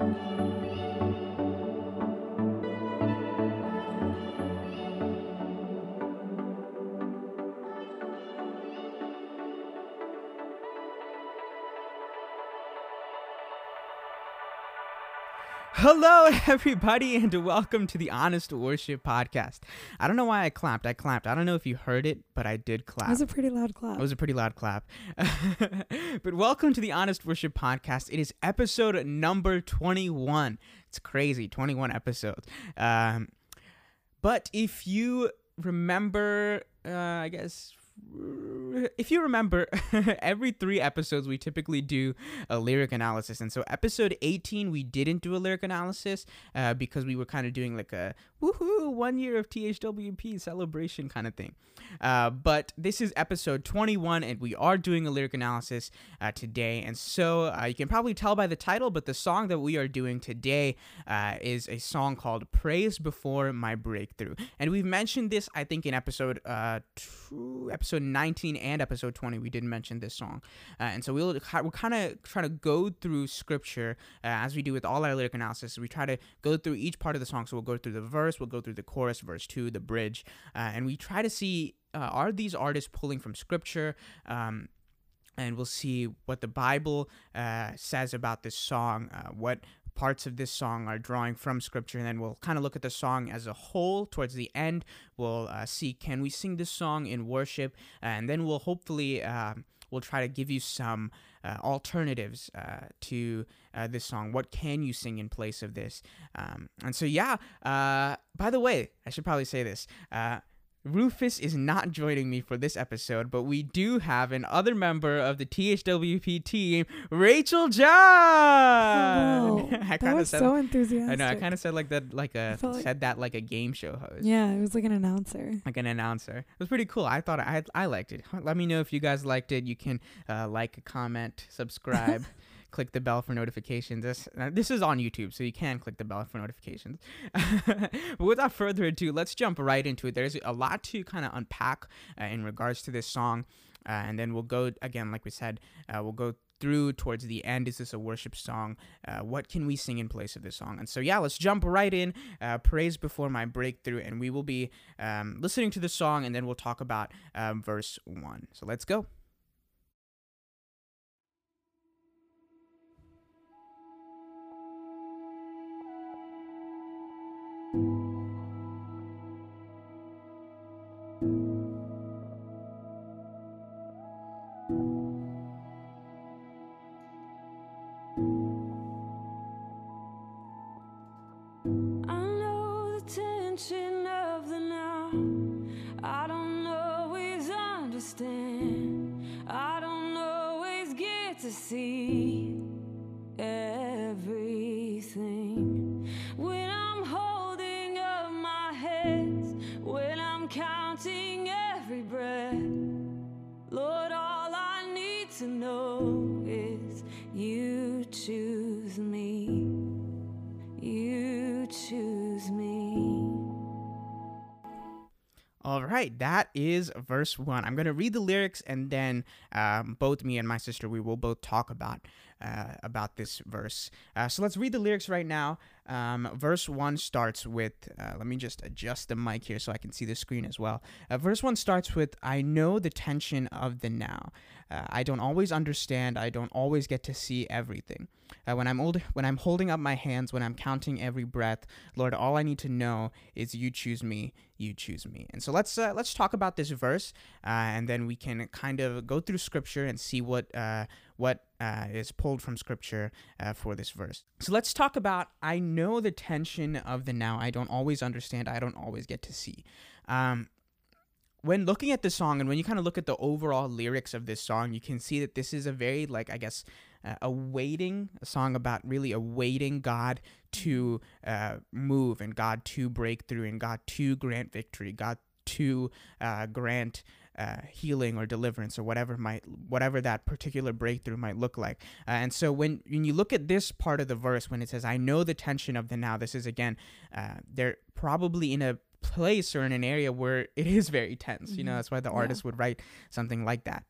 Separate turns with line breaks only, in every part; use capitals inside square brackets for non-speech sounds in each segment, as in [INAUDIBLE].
Thank you. Hello, [LAUGHS] everybody, and welcome to the Honest Worship Podcast. I don't know why I clapped. I clapped. I don't know if you heard it, but I did clap.
It was a pretty loud clap.
It was a pretty loud clap. [LAUGHS] but welcome to the Honest Worship Podcast. It is episode number 21. It's crazy, 21 episodes. Um, but if you remember, uh, I guess if you remember, [LAUGHS] every three episodes we typically do a lyric analysis, and so episode 18 we didn't do a lyric analysis uh, because we were kind of doing like a woohoo one year of THWP celebration kind of thing. Uh, but this is episode 21, and we are doing a lyric analysis uh, today, and so uh, you can probably tell by the title, but the song that we are doing today uh, is a song called "Praise Before My Breakthrough," and we've mentioned this I think in episode uh, two, episode 19 and episode 20 we didn't mention this song. Uh, and so we'll we're kind of trying to go through scripture uh, as we do with all our lyric analysis. We try to go through each part of the song. So we'll go through the verse we'll go through the chorus verse 2 the bridge uh, and we try to see uh, are these artists pulling from scripture? Um, and we'll see what the Bible uh, says about this song, uh, what parts of this song are drawing from scripture and then we'll kind of look at the song as a whole. Towards the end we'll uh, see can we sing this song in worship? And then we'll hopefully uh, we'll try to give you some uh, alternatives uh, to uh, this song. What can you sing in place of this? Um, and so yeah uh, by the way i should probably say this Rufus is not joining me for this episode, but we do have an other member of the THWP team, Rachel John. [LAUGHS] I
that was
said,
so enthusiastic.
I know. I kind of said like that, like a
like-
said that like a game show host,
Yeah, it was like an announcer.
like an announcer. It was pretty cool. I thought I I liked it. Let me know if you guys liked it. You can uh, like, comment, subscribe. [LAUGHS] click the bell for notifications. This this is on YouTube, so you can click the bell for notifications. [LAUGHS] but without further ado, let's jump right into it. There's a lot to kind of unpack uh, in regards to this song, uh, and then we'll go again, like we said, uh, we'll go through towards the end. Is this a worship song? Uh, what can we sing in place of this song? And so yeah, let's jump right in. Uh, Praise before my breakthrough, and we will be um, listening to the song, and then we'll talk about um, verse one. So let's go.
Is
verse one. I'm going to read the lyrics, and then um, both me and my sister we will both talk about uh, about this verse. Uh, so let's read the lyrics right now. Um, verse one starts with. Uh, let me just adjust the mic here so I can see the screen as well. Uh, verse one starts with, "I know the tension of the now. Uh, I don't always understand. I don't always get to see everything. Uh, when I'm old, when I'm holding up my hands, when I'm counting every breath, Lord, all I need to know is you choose me. You choose me. And so let's uh, let's talk about this verse, uh, and then we can kind of go through Scripture and see what what is pulled from Scripture for this verse. So let's talk about. I know the tension of the now. I don't always understand. I don't always get to see. Um, when looking at the song and when you kind of look at the overall lyrics of this song, you can see that this is a very like I guess uh, awaiting a song about really awaiting God to uh, move and God to break through and God to grant victory, God to uh, grant uh, healing or deliverance or whatever might whatever that particular breakthrough might look like. Uh, and so when when you look at this part of the verse when it says I know the tension of the now, this is again uh, they're probably in a place or in an area where it is very tense. You know,
Mhm.
that's why the
Yeah.
artist would write something like that.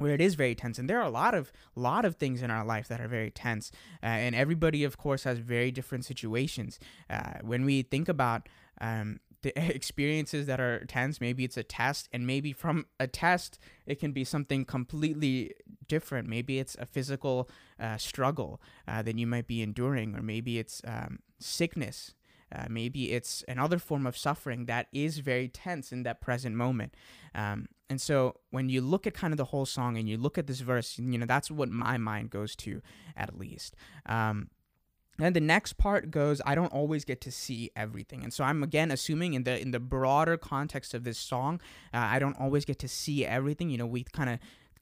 where it is very tense and there are a lot of lot of things in our life that are very tense uh, and everybody of course has very different situations uh, when we think about um, the [LAUGHS] experiences that are tense maybe it's a test and maybe from a test it can be something completely different maybe it's a physical uh, struggle uh, that you might be enduring or maybe it's um, sickness uh, maybe it's another form of suffering that is very tense in that present moment. Um, and so when you look at kind of the whole song and you look at this verse, you know, that's what my mind goes to at least. Um, and the next part goes, I don't always get to see everything. And so I'm again assuming in the in the broader context of this song, uh, I don't always get to see everything. You know, we kind of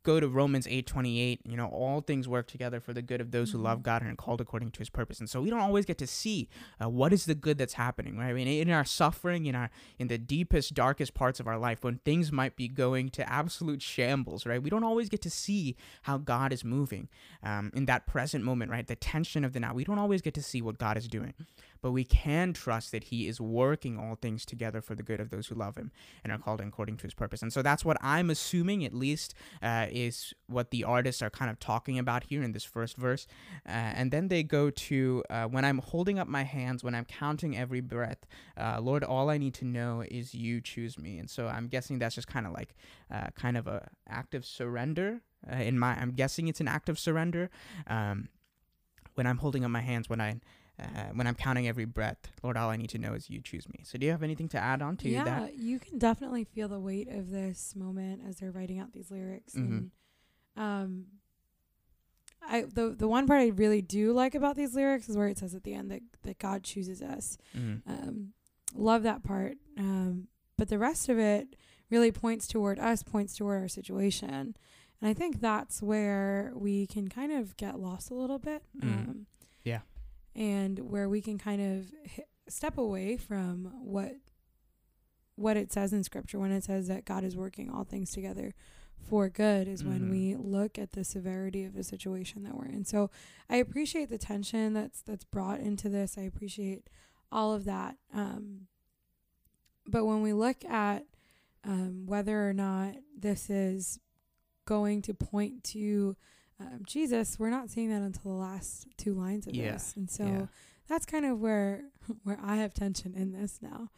go to Romans 8:28, you know, all things work together for the good of those who love God and are called according to his purpose. And so we don't always get to see uh, what is the good that's happening, right? I mean, in our suffering, in our in the deepest darkest parts of our life when things might be going to absolute shambles, right? We don't always get to see how God is moving um, in that present moment, right? The tension of the now. We don't always get to see what God is doing but we can trust that he is working all things together for the good of those who love him and are called according to his purpose. And so that's what I'm assuming, at least, uh, is what the artists are kind of talking about here in this first verse. Uh, and then they go to uh, when I'm holding up my hands, when I'm counting every breath, uh, Lord, all I need to know is you choose me. And so I'm guessing that's just kind of like uh, kind of a act of surrender. In my, I'm guessing it's an act of surrender. Um, when I'm holding up my hands, when I uh, when I'm counting every breath, Lord, all I need to know is you choose me. So, do you have anything to add on to
yeah,
that?
you can definitely feel the weight of this moment as they're writing out these lyrics.
Mhm.
And um, I the the one part I really do like about these lyrics is where it says at the end that that God chooses us.
Mhm.
Um, love that part. Um, but the rest of it really points toward us, points toward our situation. And I think that's where we can kind of get lost a little bit.
Mm.
Um,
Yeah.
And where we can kind of step away from what what it says in scripture when it says that God is working all things together for good is when
Mhm.
we look at the severity of the situation that we're in. So I appreciate the tension that's that's brought into this. I appreciate all of that. Um, but when we look at um, whether or not this is going to point to um, Jesus, we're not seeing that until the last two lines of
Yeah,
this, and so
yeah.
that's kind of where [LAUGHS] where I have tension in this now.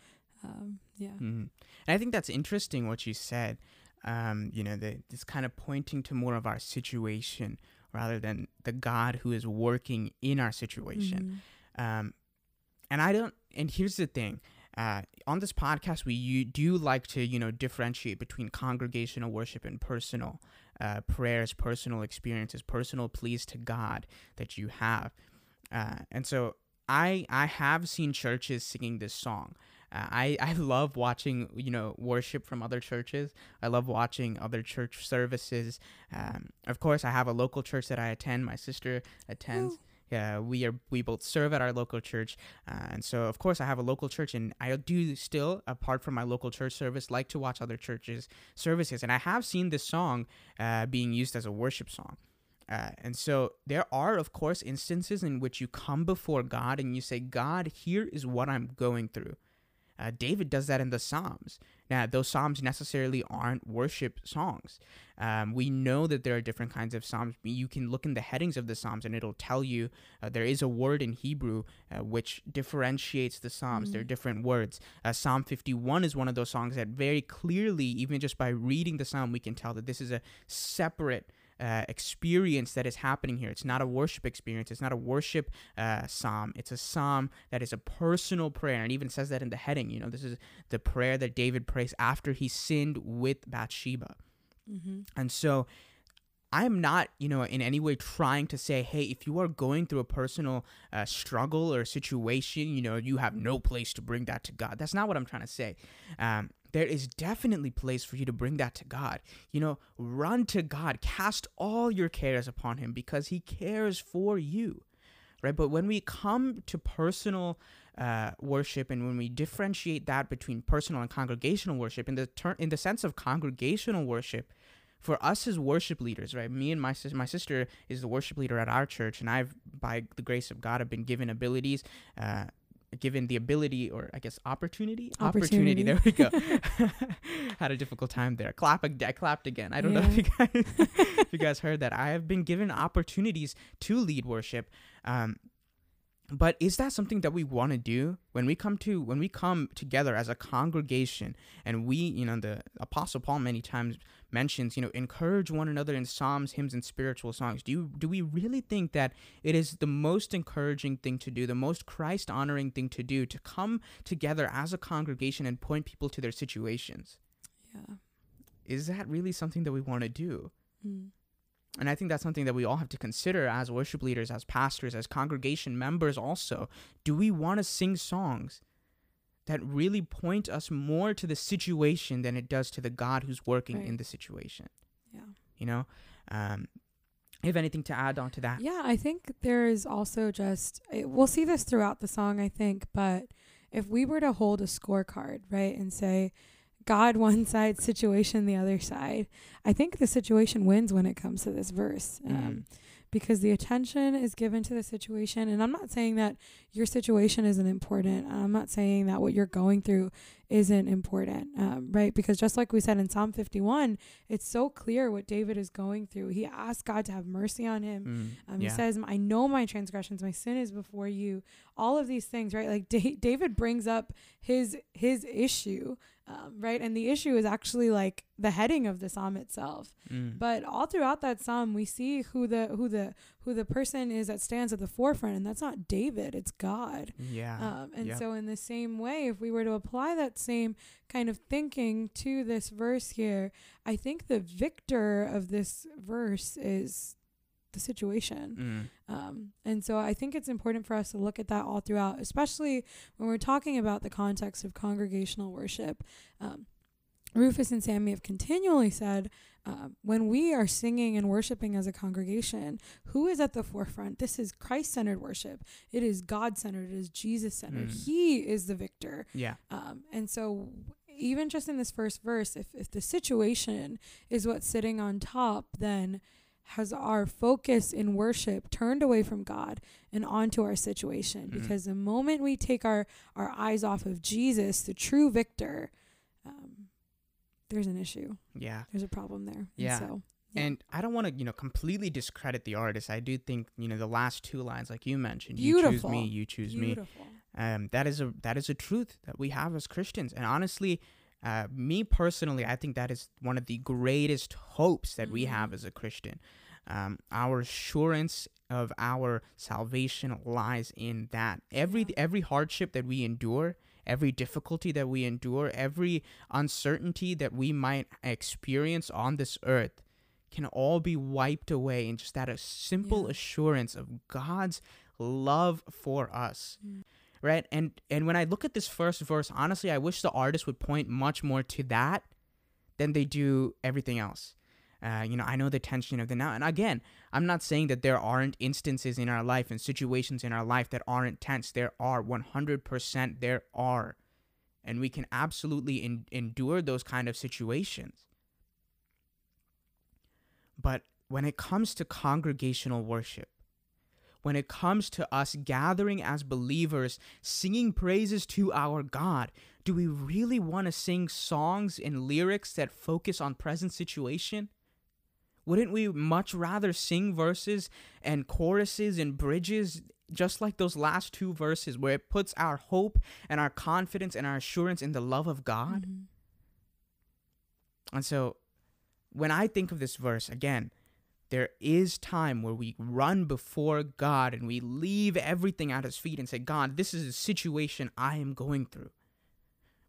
Um, yeah.
Mhm. And I think that's interesting what you said. Um, you know, the, this kind of pointing to more of our situation rather than the God who is working in our situation.
Mhm.
Um, and I don't. And here's the thing: uh, on this podcast, we you do like to you know differentiate between congregational worship and personal uh, prayers, personal experiences, personal pleas to God that you have. Uh, and so I I have seen churches singing this song. Uh, I I love watching you know worship from other churches. I love watching other church services. Um, of course, I have a local church that I attend. My sister attends.
Ooh.
Yeah, we are we both serve at our local church, uh, and so of course I have a local church, and I do still, apart from my local church service, like to watch other churches services, and I have seen this song uh, being used as a worship song. Uh, and so there are, of course, instances in which you come before God and you say, God, here is what I'm going through. Uh, David does that in the Psalms. Now, those Psalms necessarily aren't worship songs. Um, we know that there are different kinds of Psalms. You can look in the headings of the Psalms and it'll tell you uh, there is a word in Hebrew uh, which differentiates the Psalms. There are different words. Uh, Psalm 51 is one of those songs that very clearly, even just by reading the Psalm, we can tell that this is a separate uh, experience that is happening here. It's not a worship experience. It's not a worship uh, psalm. It's a psalm that is a personal prayer. And even says that in the heading. You know, this is the prayer that David prays after he sinned with Bathsheba.
Mm-hmm.
And so I'm not, you know, in any way trying to say, hey, if you are going through a personal uh, struggle or situation, you know, you have no place to bring that to God. That's not what I'm trying to say. Um, there is definitely place for you to bring that to God. You know, run to God, cast all your cares upon Him because He cares for you, right? But when we come to personal uh, worship and when we differentiate that between personal and congregational worship, in the ter- in the sense of congregational worship, for us as worship leaders, right? Me and my sis- my sister is the worship leader at our church, and I've, by the grace of God, have been given abilities uh, given the ability or I guess opportunity
Opportunity.
There we go. [LAUGHS] Had a difficult time there. Clap. I clapped again. I don't know if you guys [LAUGHS] if you guys [LAUGHS] heard that. I have been given opportunities to lead worship. Um, but is that something that we want to do when we come to when we come together as a congregation and we you know the apostle paul many times mentions you know encourage one another in psalms hymns and spiritual songs do you do we really think that it is the most encouraging thing to do the most christ honoring thing to do to come together as a congregation and point people to their situations
Yeah.
is that really something that we want to do
Mm.
and I think that's something that we all have to consider as worship leaders, as pastors, as congregation members also. Do we want to sing songs that really point us more to the situation than it does to the God who's working in the situation?
Yeah.
You know? Um, you have anything to add on to that?
Yeah, I think there is also just it- we'll see this throughout the song, I think, but if we were to hold a scorecard, right, and say God [LAUGHS] one side, situation the other side, I think the situation wins when it comes to this verse. Um,
Mm.
Because the attention is given to the situation. And I'm not saying that your situation isn't important. I'm not saying that what you're going through isn't important, um, right? Because just like we said in Psalm 51, it's so clear what David is going through. He asked God to have mercy on him.
Mm,
Um,
yeah.
He says, I know my transgressions, my sin is before you. All of these things, right? Like da- David brings up his his issue, um, right? And the issue is actually like the heading of the psalm itself.
Mm,
But all throughout that psalm, we see who the who the who the person is that stands at the forefront, and that's not David; it's God.
yeah.
Um, and
yeah.
so, in the same way, if we were to apply that same kind of thinking to this verse here, I think the victor of this verse is the situation.
Mm,
Um, and so I think it's important for us to look at that all throughout, especially when we're talking about the context of congregational worship. Um, Rufus and Sammy have continually said, um, when we are singing and worshiping as a congregation, who is at the forefront? This is Christ centered worship. It is God centered. It is Jesus centered.
Mm.
He is the victor.
yeah.
Um, and so, even just in this first verse, if, if the situation is what's sitting on top, then has our focus in worship turned away from God and onto our situation?
Mhm.
Because the moment we take our, our eyes off of Jesus, the true victor, um, there's an issue.
Yeah.
There's a problem there. And
Yeah.
so, yeah.
And I don't want to, you know, completely discredit the artist. I do think, you know, the last two lines, like you mentioned, you choose me, you choose me.
beautiful.
um, that is a that is a truth that we have as Christians. And honestly, uh, me personally, I think that is one of the greatest hopes that we have as a Christian. Um, our assurance of our salvation lies in that. Every every hardship that we endure, every difficulty that we endure, every uncertainty that we might experience on this earth can all be wiped away in just that a simple
Yeah.
assurance of God's love for us
Mm.
Right? And and when i look at this first verse honestly i wish the artist would point much more to that than they do everything else. Uh, you know i know the tension of the now and again i'm not saying that there aren't instances in our life and situations in our life that aren't tense. There are 100% there are. And we can absolutely en- endure those kind of situations. But when it comes to congregational worship when it comes to us gathering as believers, singing praises to our God, do we really want to sing songs and lyrics that focus on present situation? Wouldn't we much rather sing verses and choruses and bridges just like those last two verses where it puts our hope and our confidence and our assurance in the love of God?
Mhm.
And so when I think of this verse, again, there is time where we run before God and we leave everything at His feet and say, God, this is a situation I am going through.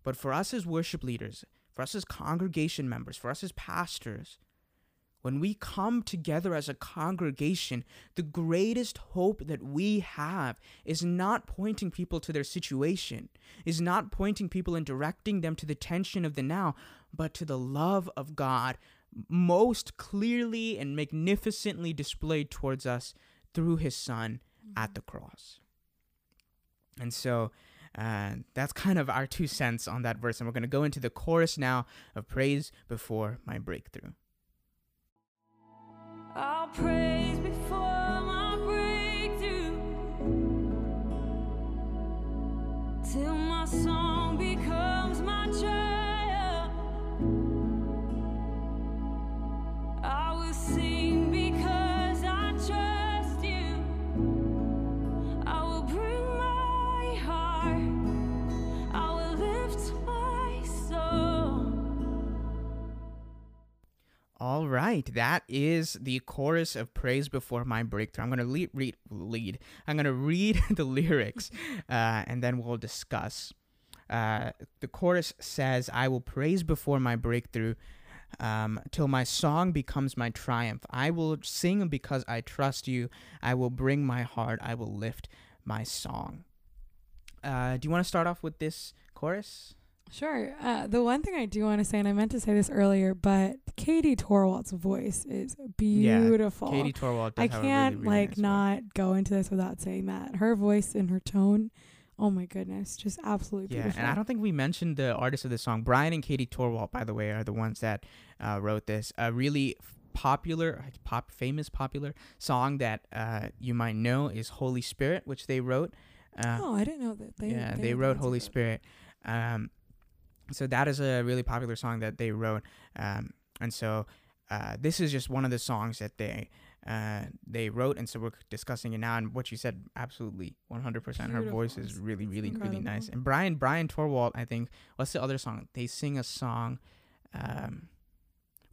But for us as worship leaders, for us as congregation members, for us as pastors, when we come together as a congregation, the greatest hope that we have is not pointing people to their situation, is not pointing people and directing them to the tension of the now, but to the love of God most clearly and magnificently displayed towards us through his son at the cross. And so uh, that's kind of our two cents on that verse. And we're going to go into the chorus now of praise before my breakthrough.
I'll praise before my breakthrough. song becomes
right, that is the chorus of "Praise Before My Breakthrough." I'm gonna lead, read, lead. I'm gonna [LAUGHS] read the lyrics, uh, and then we'll discuss. Uh, the chorus says, "I will praise before my breakthrough, um, till my song becomes my triumph. I will sing because I trust you. I will bring my heart. I will lift my song." Uh, do you want to start off with this chorus?
Sure. Uh, the one thing I do want to say, and I meant to say this earlier, but Katie Torwalt's voice is beautiful.
Yeah, Katie Torwalt. Does
I can't
really, really
like
nice voice.
not go into this without saying that her voice and her tone. Oh my goodness, just absolutely
Yeah,
beautiful.
and I don't think we mentioned the artists of the song. Bryan and Katie Torwalt, by the way, are the ones that uh, wrote this. A really popular, pop, famous, popular song that uh, you might know is "Holy Spirit," which they wrote. Uh,
oh, I didn't know that. They,
yeah,
they,
they, wrote "Holy. Spirit." Um, so that is a really popular song that they wrote. Um, and so uh, this is just one of the songs that they uh, they wrote, and so we're discussing it now. And what you said, absolutely, one hundred percent. Her voice is
It's-
really,
it's
really, really nice. And Bryan Bryan Torwalt, I think, what's the other song? They sing a song, um,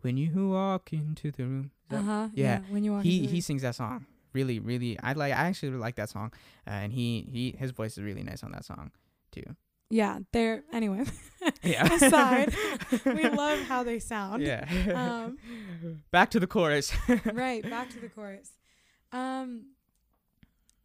"When You Walk Into the Room."
Uh huh.
Yeah,
When you walk
he
into
he sings that song. Really, really, I like. I actually really like that song, uh, and he he his voice is really nice on that song too.
yeah, they're anyway. [LAUGHS]
Yeah. [LAUGHS]
aside, we [LAUGHS] love how they sound.
Yeah.
Um, [LAUGHS]
Back to the chorus.
right back to the chorus um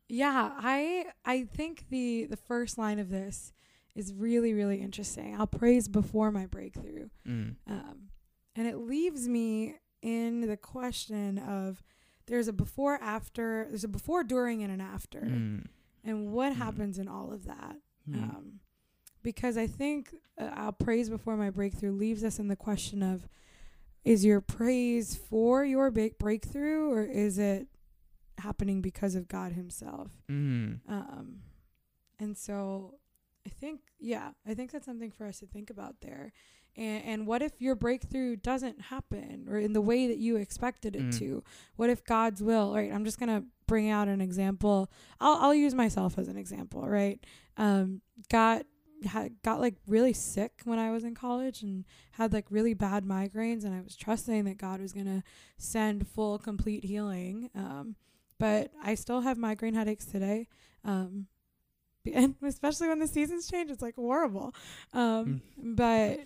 yeah i i think the the first line of this is really really interesting i'll praise before my breakthrough
Mm.
um and it leaves me in the question of there's a before after there's a before during and an after
Mm.
and what
Mm.
happens in all of that
Mm.
um, because I think uh, I'll praise before my breakthrough leaves us in the question of is your praise for your big breakthrough or is it happening because of God Himself?
Mm.
Um, and so I think, yeah, I think that's something for us to think about there. And, and what if your breakthrough doesn't happen or in the way that you expected it
Mm.
to? What if God's will, right? I'm just going to bring out an example. I'll, I'll use myself as an example, right? Um, got, had, got like really sick when I was in college and had like really bad migraines. And I was trusting that God was going to send full, complete healing. Um, but I still have migraine headaches today. Um, [LAUGHS] and especially when the seasons change, it's like horrible. Um, but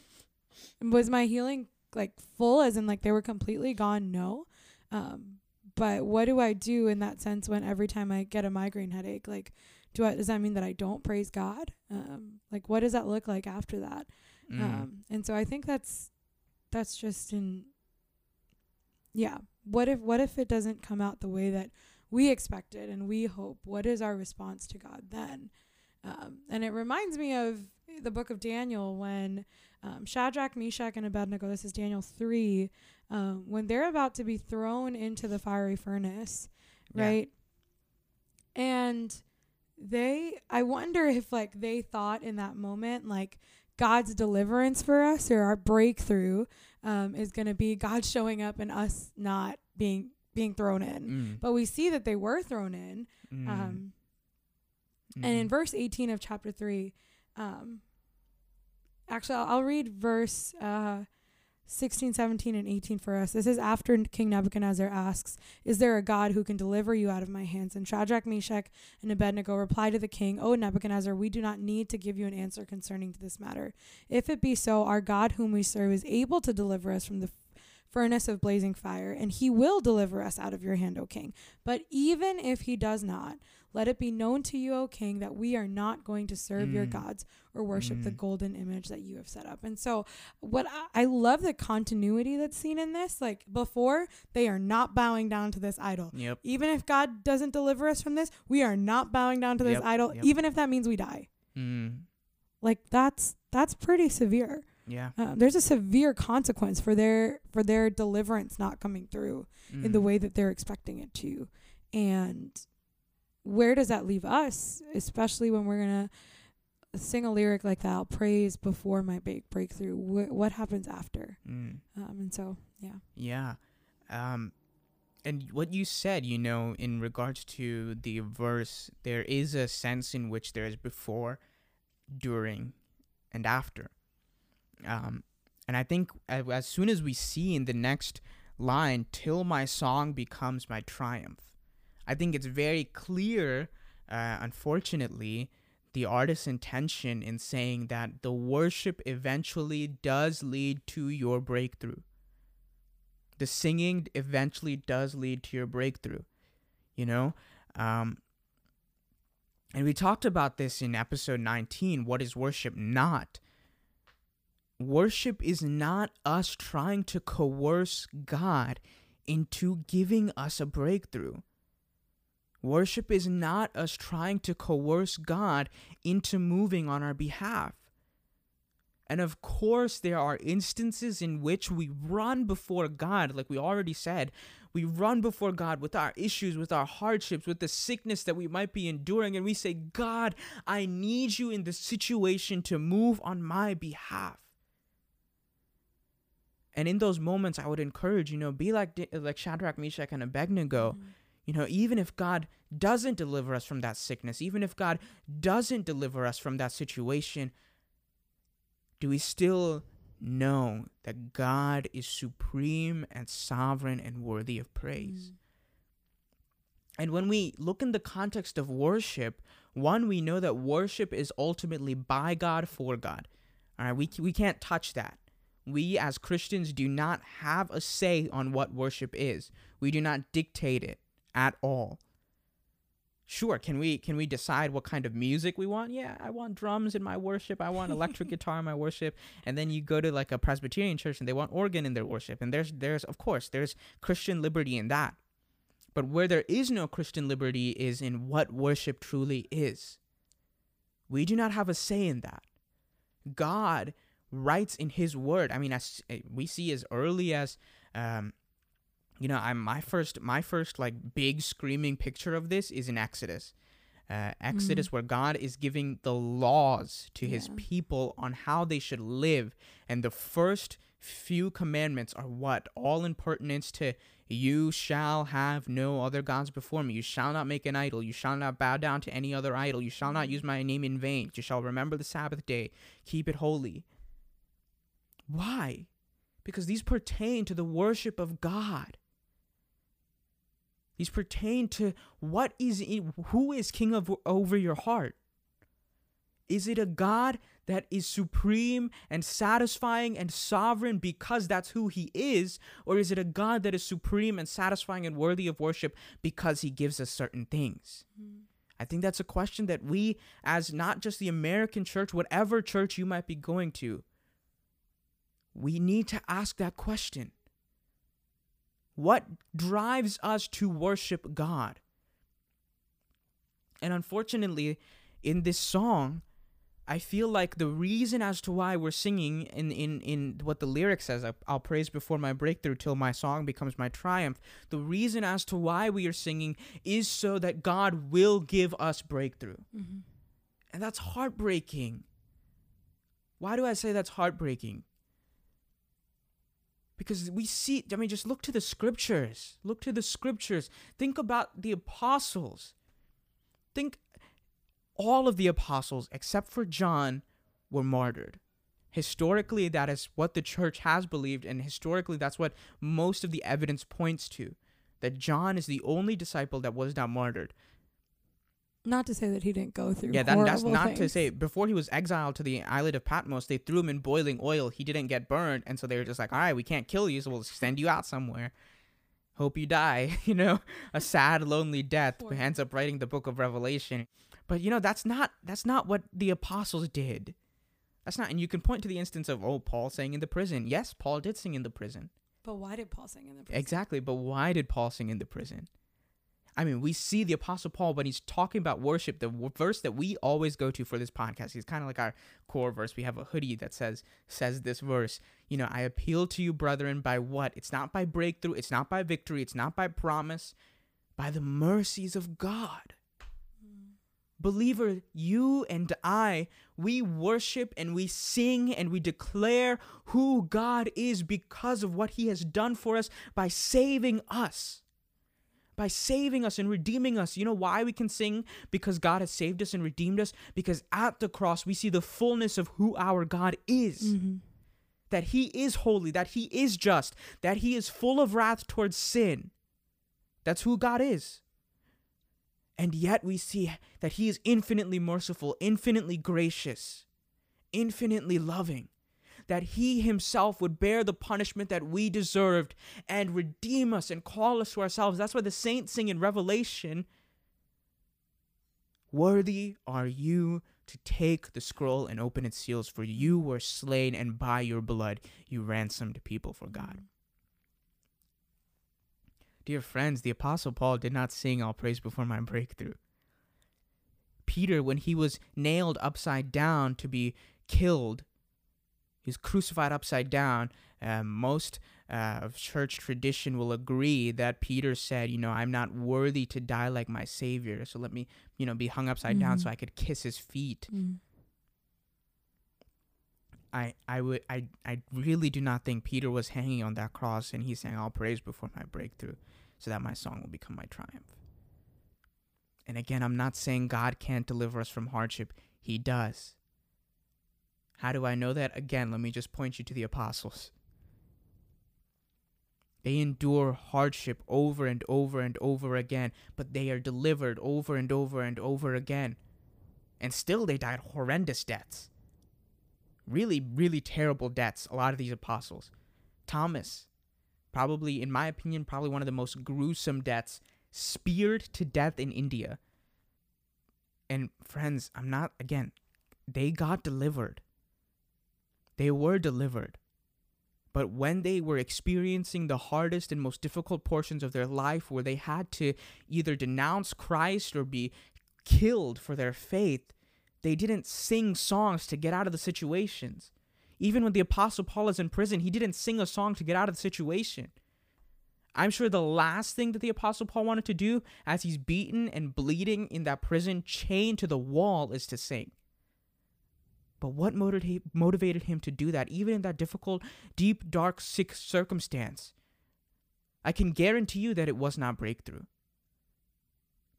was my healing like full as in like they were completely gone? No. Um, but what do I do in that sense when every time I get a migraine headache, like, do I, does that mean that I don't praise God? Um, like what does that look like after that?
Mm.
Um, and so I think that's that's just in yeah. What if what if it doesn't come out the way that we expected and we hope? What is our response to God then? Um, and it reminds me of the book of Daniel when um, Shadrach, Meshach, and Abednego. This is Daniel three. Um, when they're about to be thrown into the fiery furnace,
Yeah.
right? And they, I wonder if like they thought in that moment, like God's deliverance for us or our breakthrough um, is going to be God showing up and us not being being thrown in.
Mm.
But we see that they were thrown in.
Mm.
Um, and in
Mm.
verse 18 of chapter 3, um, actually, I'll, I'll read verse uh, 16, 17, and 18 for us. This is after King Nebuchadnezzar asks, Is there a God who can deliver you out of my hands? And Shadrach, Meshach, and Abednego reply to the king, O Nebuchadnezzar, we do not need to give you an answer concerning this matter. If it be so, our God whom we serve is able to deliver us from the furnace of blazing fire, and he will deliver us out of your hand, O king. But even if he does not, let it be known to you, O king, that we are not going to serve your
Mm.
gods or worship the
Mm.
golden image that you have set up. And so, what I, I love the continuity that's seen in this. Like before, they are not bowing down to this idol.
Yep.
Even if God doesn't deliver us from this, we are not bowing down to this
Yep,
idol,
yep.
even if that means we die.
Mm.
Like that's that's pretty severe.
Yeah.
Uh, there's a severe consequence for their for their deliverance not coming through in the
Mm.
way that they're expecting it to. And where does that leave us, especially when we're going to sing a lyric like that, I'll praise before my big breakthrough. Wh- what happens after?
Mm.
Um, and so, yeah.
Yeah. Um and what you said, you know, in regards to the verse, there is a sense in which there is before, during, and after. Um and I think as soon as we see in the next line, till my song becomes my triumph, I think it's very clear, uh, unfortunately, the artist's intention in saying that the worship eventually does lead to your breakthrough. The singing eventually does lead to your breakthrough you know? Um and we talked about this in episode 19 what is worship not? Worship is not us trying to coerce god into giving us a breakthrough worship is not us trying to coerce god into moving on our behalf and of course, there are instances in which we run before God, like we already said. We run before God with our issues, with our hardships, with the sickness that we might be enduring, and we say, God, I need you in this situation to move on my behalf. And in those moments, I would encourage, you know, be like like Shadrach, Meshach, and Abednego. Mm-hmm. You know, even if God doesn't deliver us from that sickness, even if God doesn't deliver us from that situation, do we still know that God is supreme and sovereign and worthy of praise? Mm. And when we look in the context of worship, one, we know that worship is ultimately by God for God. All right, we, we can't touch that. We as Christians do not have a say on what worship is. We do not dictate it at all. Sure, can we can we decide what kind of music we want? Yeah, I want drums in my worship. I want electric [LAUGHS] guitar in my worship. And then you go to like a Presbyterian church and they want organ in their worship. And there's there's of course there's Christian liberty in that. But where there is no Christian liberty is in what worship truly is. We do not have a say in that. God writes in His Word. I mean, as eh, we see as early as, um, you know, I'm my first my first like big screaming picture of this is in Exodus. Uh, Exodus, where God is giving the laws to His people on how they should live, and the first few commandments are what all in pertinence to you shall have no other gods before me. You shall not make an idol. You shall not bow down to any other idol. You shall not use my name in vain. You shall remember the Sabbath day. Keep it holy. Why? Because these pertain to the worship of God. These pertain to what is in, who is king of over your heart. Is it a God that is supreme and satisfying and sovereign because that's who he is? Or is it a God that is supreme and satisfying and worthy of worship because he gives us certain things? Mm-hmm. I think that's a question that we, as not just the American church, whatever church you might be going to, we need to ask that question. What drives us to worship God? And unfortunately, in this song, I feel like the reason as to why we're singing in in in what the lyric says, I'll praise before my breakthrough till my song becomes my triumph. The reason as to why we are singing is so that God will give us breakthrough. Mm-hmm. And that's heartbreaking. Why do I say that's heartbreaking? Because we see, I mean, just look to the scriptures. Look to the scriptures. Think about the apostles. Think all of the apostles, except for John, were martyred. Historically, that is what the church has believed, and historically, that's what most of the evidence points to. That John is the only disciple that was not martyred.
Not to say that he didn't go through.
Yeah, that, that's not to say. Before he was exiled to the island of Patmos, they threw him in boiling oil. He didn't get burned, and so they were just like, "All right, we can't kill you, so we'll send you out somewhere. Hope you die." [LAUGHS] You know, a sad, lonely death.
Poor-
Ends up writing the book of Revelation. But you know, that's not that's not what the apostles did. That's not, and you can point to the instance of oh, Paul sang in the prison. Yes, Paul did sing in the prison.
But why did Paul sing in the prison?
Exactly, but why did Paul sing in the prison? I mean, we see the Apostle Paul when he's talking about worship, the verse that we always go to for this podcast. He's kind of like our core verse. We have a hoodie that says says this verse. You know, I appeal to you, brethren, by what? It's not by breakthrough. It's not by victory. It's not by promise. By the mercies of God. Believer, you and I, we worship and we sing and we declare who God is because of what He has done for us by saving us. By saving us and redeeming us. You know why we can sing? Because God has saved us and redeemed us. Because at the cross, we see the fullness of who our God is.
Mm-hmm.
That He is holy, that He is just, that He is full of wrath towards sin. That's who God is. And yet we see that He is infinitely merciful, infinitely gracious, infinitely loving. That He Himself would bear the punishment that we deserved and redeem us and call us to ourselves. That's why the saints sing in Revelation Worthy are you to take the scroll and open its seals, for you were slain, and by your blood you ransomed people for God. Dear friends, the Apostle Paul did not sing All Praise Before My Breakthrough. Peter, when he was nailed upside down to be killed, he was crucified upside down. Uh, most uh, of church tradition will agree that Peter said, You know, I'm not worthy to die like my Savior, so let me, you know, be hung upside down so
Mhm.
I could kiss his feet.
Mm.
I, I would I, I really do not think Peter was hanging on that cross and he's saying, I'll praise before my breakthrough so that my song will become my triumph. And again, I'm not saying God can't deliver us from hardship. He does. How do I know that? Again, let me just point you to the apostles. They endure hardship over and over and over again, but they are delivered over and over and over again. And still, they died horrendous deaths really, really terrible deaths, a lot of these apostles. Thomas, probably, in my opinion, probably one of the most gruesome deaths, speared to death in India. And friends, I'm not, again, they got delivered. They were delivered. But when they were experiencing the hardest and most difficult portions of their life, where they had to either denounce Christ or be killed for their faith, they didn't sing songs to get out of the situations. Even when the Apostle Paul is in prison, he didn't sing a song to get out of the situation. I'm sure the last thing that the Apostle Paul wanted to do as he's beaten and bleeding in that prison, chained to the wall, is to sing. But what motivated him to do that, even in that difficult, deep, dark, sick circumstance? I can guarantee you that it was not breakthrough.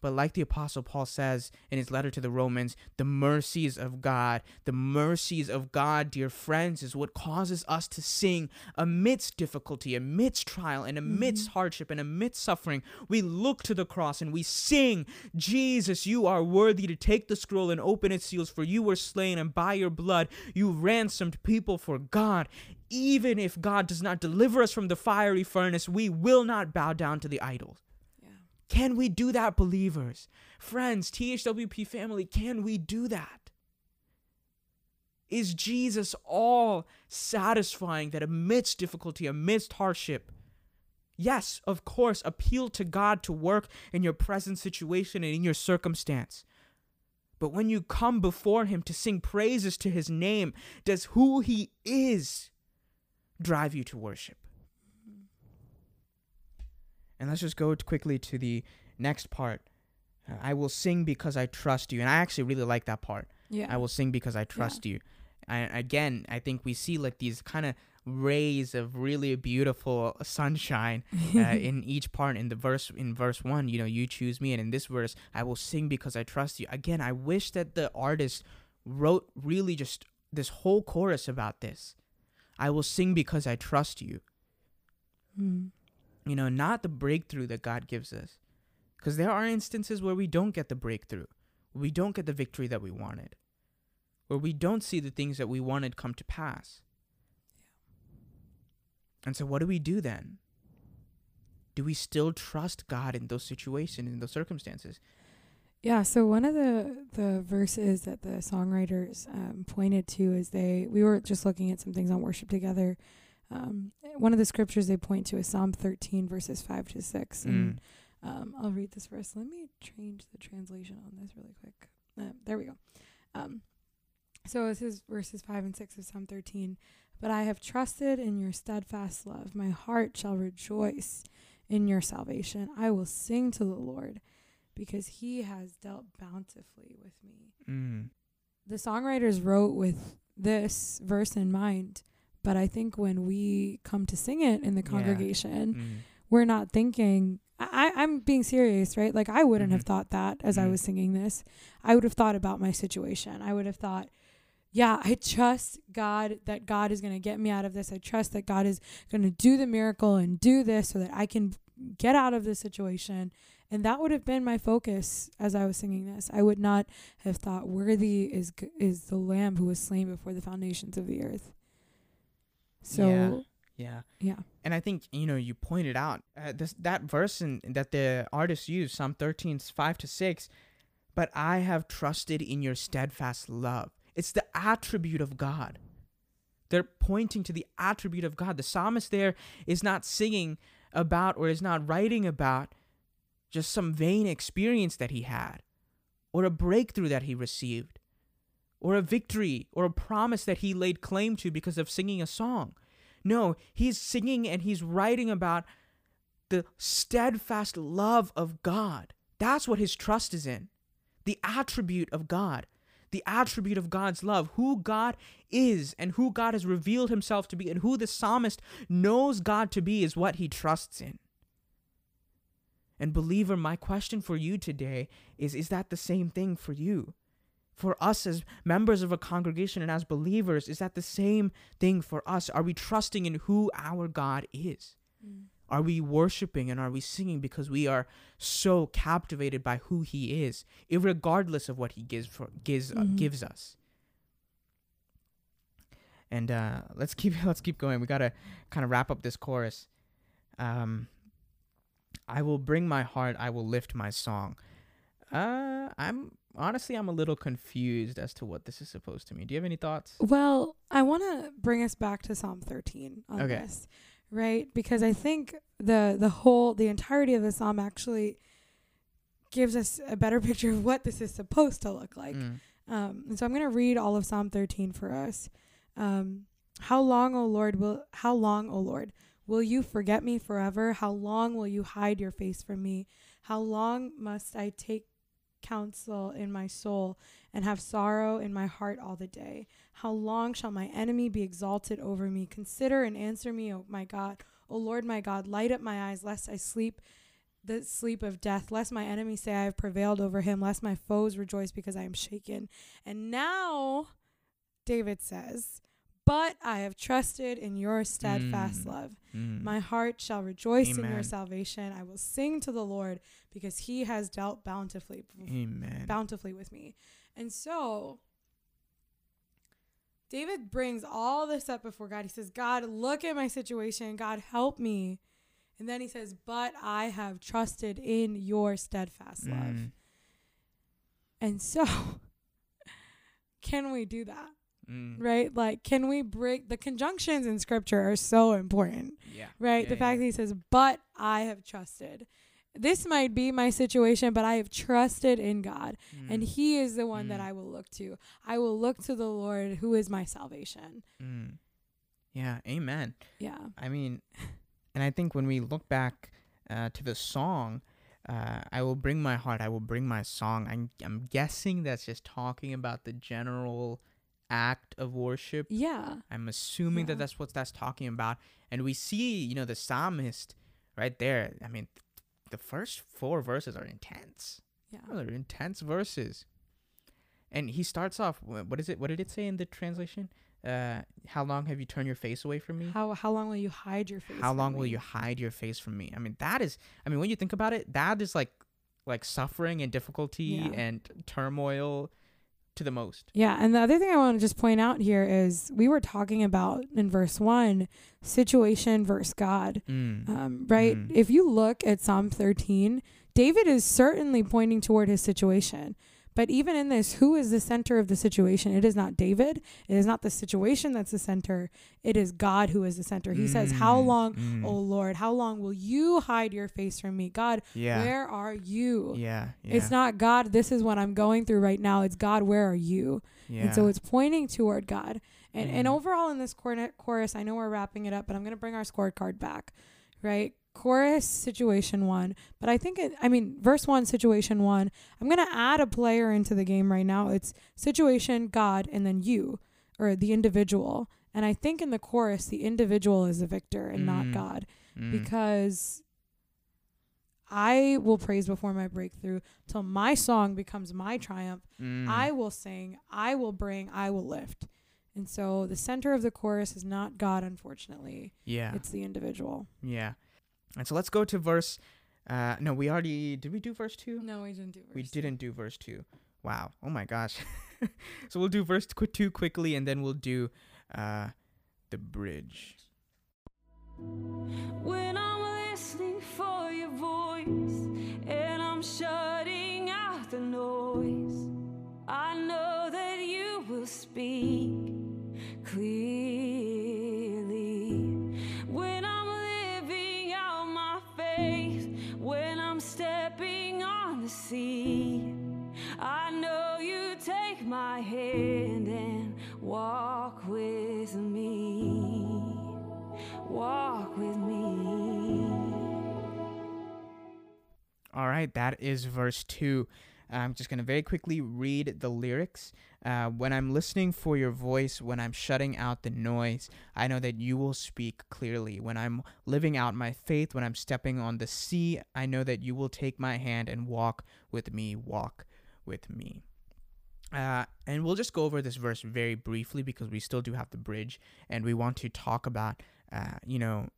But like the Apostle Paul says in his letter to the Romans, the mercies of God, the mercies of God, dear friends, is what causes us to sing amidst difficulty, amidst trial, and mm-hmm. amidst hardship, and amidst suffering. We look to the cross and we sing, Jesus, you are worthy to take the scroll and open its seals, for you were slain, and by your blood you ransomed people for God. Even if God does not deliver us from the fiery furnace, we will not bow down to the idols. Can we do that, believers? Friends, THWP family, can we do that? Is Jesus all satisfying that amidst difficulty, amidst hardship? Yes, of course, appeal to God to work in your present situation and in your circumstance. But when you come before Him to sing praises to His name, does who He is drive you to worship? And let's just go quickly to the next part. I will sing because I trust you. And I actually really like that part.
Yeah.
I will sing because I trust you. And again, I think we see like these kind of rays of really beautiful sunshine [LAUGHS] uh, in each part in the verse in verse 1 you know you choose me and in this verse i will sing because i trust you again i wish that the artist wrote really just this whole chorus about this i will sing because i trust you
Mm.
You know, not the breakthrough that God gives us. Because there are instances where we don't get the breakthrough, we don't get the victory that we wanted, where we don't see the things that we wanted come to pass. And so, what do we do then? Do we still trust God in those situations, in those circumstances?
Yeah, so one of the the verses that the songwriters um, pointed to is they we were just looking at some things on worship together. Um, one of the scriptures they point to is Psalm 13 verses 5 to 6 and
Mm.
um, I'll read this verse. Let me change the translation on this really quick. Uh, there we go. Um, so this is verses 5 and 6 of Psalm 13. But I have trusted in your steadfast love. My heart shall rejoice in your salvation. I will sing to the Lord. because he has dealt bountifully with me.
Mm.
The songwriters wrote with this verse in mind, but I think when we come to sing it in the
Yeah.
congregation,
Mm.
we're not thinking I, I- I'm being serious, right? Like I wouldn't have
Mhm.
thought that as I
Mhm.
was singing this. I would have thought about my situation. I would have thought, yeah, I trust God that God is going to get me out of this. I trust that God is going to do the miracle and do this so that I can get out of this situation. And that would have been my focus as I was singing this. I would not have thought worthy is is the lamb who was slain before the foundations of the earth. So,
Yeah.
yeah.
And I think you know you pointed out uh, this that verse in, that the artist used Psalm 13 5 to 6 but I have trusted in your steadfast love. It's the attribute of God. They're pointing to the attribute of God. The psalmist there is not singing about or is not writing about just some vain experience that he had or a breakthrough that he received or a victory or a promise that he laid claim to because of singing a song. No, he's singing and he's writing about the steadfast love of God. That's what his trust is in. The attribute of God, the attribute of God's love, who God is and who God has revealed himself to be, and who the psalmist knows God to be is what he trusts in. And, believer, my question for you today is Is that the same thing for you? For us as members of a congregation and as believers, is that the same thing for us? Are we trusting in who our God is? Are we worshiping and are we singing because we are so captivated by who He is, regardless of what He gives for gives uh,
Mhm.
gives us? And uh, let's keep [LAUGHS] let's keep going. We gotta kind of wrap up this chorus. Um, I will bring my heart. I will lift my song. Uh, I'm honestly I'm a little confused as to what this is supposed to mean. Do you have any thoughts?
Well, I want to bring us back to Psalm 13 on
Okay.
this, right? Because I think the the whole the entirety of the psalm actually gives us a better [LAUGHS] picture of what this is supposed to look like.
Mm.
Um, and so I'm going to read all of Psalm 13 for us. Um, how long, O Lord, will how long, O Lord, will you forget me forever? How long will you hide your face from me? How long must I take counsel in my soul and have sorrow in my heart all the day? How long shall my enemy be exalted over me? Consider and answer me, O my God. O Lord my God, light up my eyes, lest I sleep the sleep of death, lest my enemies say I have prevailed over him, lest my foes rejoice because I am shaken. And now David says, But I have trusted in your steadfast
Mm.
love.
Mm.
My heart shall rejoice in your salvation. I will sing to the Lord because he has dealt bountifully
Amen.
bountifully with me. And so David brings all this up before God. He says, God, look at my situation. God, help me. And then he says, But I have trusted in your steadfast love.
Mm.
And so, [LAUGHS] can we do that?
Mm.
Right? Like, can we break the conjunctions in scripture are so important,
Yeah.
right?
Yeah,
the fact
yeah.
that he says, But I have trusted. This might be my situation, but I have trusted in God. and
Mm.
he is the one that
Mm.
I will look to. I will look to the Lord who is my salvation.
Mm. Yeah. Amen.
Yeah.
I mean, and I think when we look back uh, to the song, uh, I will bring my heart, I will bring my song. I'm, I'm guessing that's just talking about the general act of worship.
Yeah.
I'm assuming
Yeah.
that that's what that's talking about. And we see, you know, the psalmist right there. I mean, the first four verses are intense.
Yeah.
Oh, they're intense verses. And he starts off. What is it? What did it say in the translation? Uh, how long have you turned your face away from me?
How how long will you hide your face?
How long will you hide your face from me? I mean, that is. I mean, when you think about it, that is like, like suffering and difficulty
Yeah.
and turmoil, to the most.
Yeah, and the other thing I want to just point out here is we were talking about in verse 1 situation versus God.
Mm.
Um, right?
Mm.
If you look at Psalm 13, David is certainly pointing toward his situation. But even in this, who is the center of the situation? It is not David. It is not the situation that's the center. It is God who is the center. He says, How
Mm,
long,
mm.
oh Lord, how long will you hide your face from me? God,
yeah.
where are you?
yeah. Yeah.
It's not God, this is what I'm going through right now. It's God, where are you?
Yeah.
And so it's pointing toward God. And and
Mhm.
overall in this chorus, I know we're wrapping it up, but I'm going to bring our scorecard back. Right? Chorus situation one, but I think it, I mean, verse one, situation one. I'm going to add a player into the game right now. It's situation, God, and then you or the individual. And I think in the chorus, the individual is the victor and
Mm.
not God
Mm.
because I will praise before my breakthrough till my song becomes my triumph.
Mm.
I will sing, I will bring, I will lift. And so the center of the chorus is not God, unfortunately.
yeah.
It's the individual.
Yeah. And so let's go to verse. Uh, no, we already did. We do verse two.
No, we didn't do
We didn't do verse two. Wow. Oh my gosh. [LAUGHS] so we'll do verse qu- two quickly, and then we'll do uh, the bridge.
When I'm listening for your voice and I'm shutting out the noise, I know that you will speak clearly. My hand and walk with me walk with me.
All right, that is verse two. I'm just going to very quickly read the lyrics. Uh, when I'm listening for your voice, when I'm shutting out the noise, I know that you will speak clearly. When I'm living out my faith, when I'm stepping on the sea, I know that you will take my hand and walk with me, walk with me. Uh, and we'll just go over this verse very briefly because we still do have the bridge and we want to talk about, uh, you know,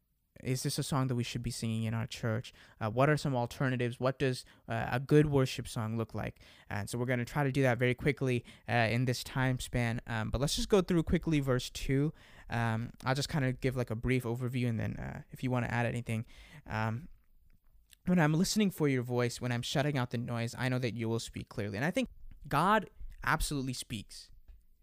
is this a song that we should be singing in our church? Uh, what are some alternatives? What does uh, a good worship song look like? And so we're going to try to do that very quickly uh, in this time span. Um, but let's just go through quickly verse 2. Um, I'll just kind of give like a brief overview and then uh, if you want to add anything. Um, when I'm listening for your voice, when I'm shutting out the noise, I know that you will speak clearly. And I think God absolutely speaks.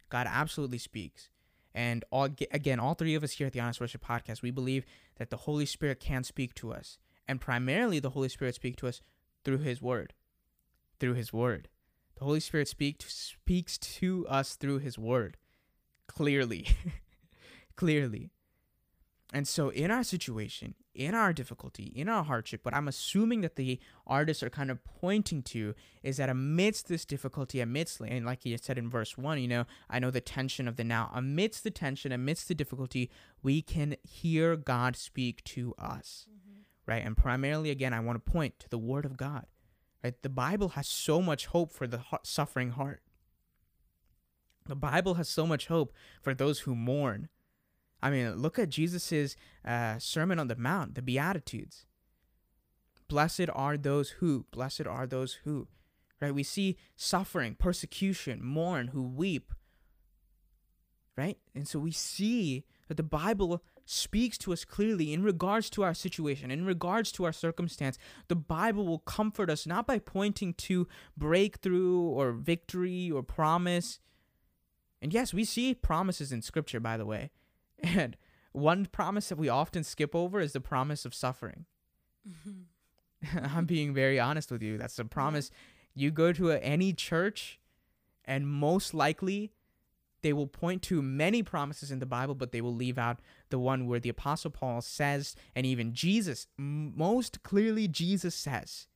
God absolutely speaks. And all, again, all three of us here at the Honest Worship Podcast, we believe that the Holy Spirit can speak to us. And primarily, the Holy Spirit speaks to us through His Word. Through His Word. The Holy Spirit speak, speaks to us through His Word. Clearly. [LAUGHS] Clearly. And so, in our situation, in our difficulty, in our hardship, what I'm assuming that the artists are kind of pointing to is that amidst this difficulty, amidst, and like he said in verse 1, you know, I know the tension of the now. Amidst the tension, amidst the difficulty, we can hear God speak to us, mm-hmm. right? And primarily, again, I want to point to the Word of God, right? The Bible has so much hope for the suffering heart. The Bible has so much hope for those who mourn. I mean, look at Jesus's uh, Sermon on the Mount, the Beatitudes. Blessed are those who, blessed are those who, right? We see suffering, persecution, mourn, who weep, right? And so we see that the Bible speaks to us clearly in regards to our situation, in regards to our circumstance. The Bible will comfort us not by pointing to breakthrough or victory or promise. And yes, we see promises in Scripture, by the way. And one promise that we often skip over is the promise of suffering. [LAUGHS] I'm being very honest with you. That's a promise. You go to a, any church, and most likely they will point to many promises in the Bible, but they will leave out the one where the Apostle Paul says, and even Jesus, most clearly, Jesus says,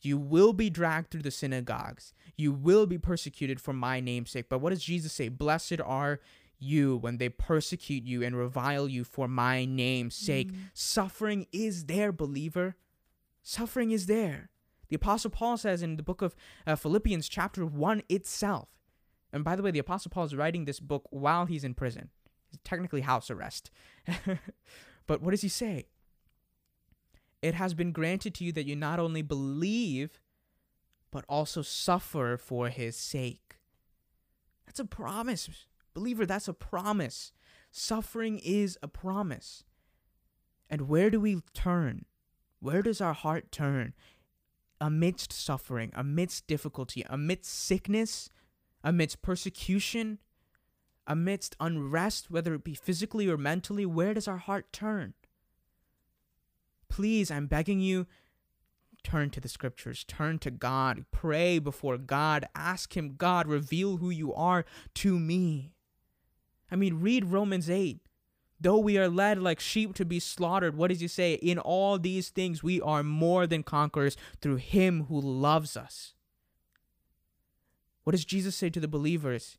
You will be dragged through the synagogues, you will be persecuted for my name's sake. But what does Jesus say? Blessed are you when they persecute you and revile you for my name's sake. Suffering is there, believer. Suffering is there. The Apostle Paul says in the book of uh, Philippians, chapter 1 itself. And by the way, the Apostle Paul is writing this book while he's in prison. It's technically house arrest. [LAUGHS] but what does he say? It has been granted to you that you not only believe, but also suffer for his sake. That's a promise. Believer, that's a promise. Suffering is a promise. And where do we turn? Where does our heart turn? Amidst suffering, amidst difficulty, amidst sickness, amidst persecution, amidst unrest, whether it be physically or mentally, where does our heart turn? Please, I'm begging you, turn to the scriptures, turn to God, pray before God, ask Him, God, reveal who you are to me. I mean, read Romans 8. Though we are led like sheep to be slaughtered, what does he say? In all these things we are more than conquerors through him who loves us. What does Jesus say to the believers?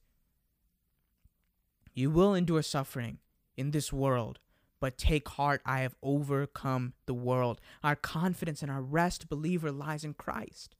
You will endure suffering in this world, but take heart, I have overcome the world. Our confidence and our rest, believer, lies in Christ.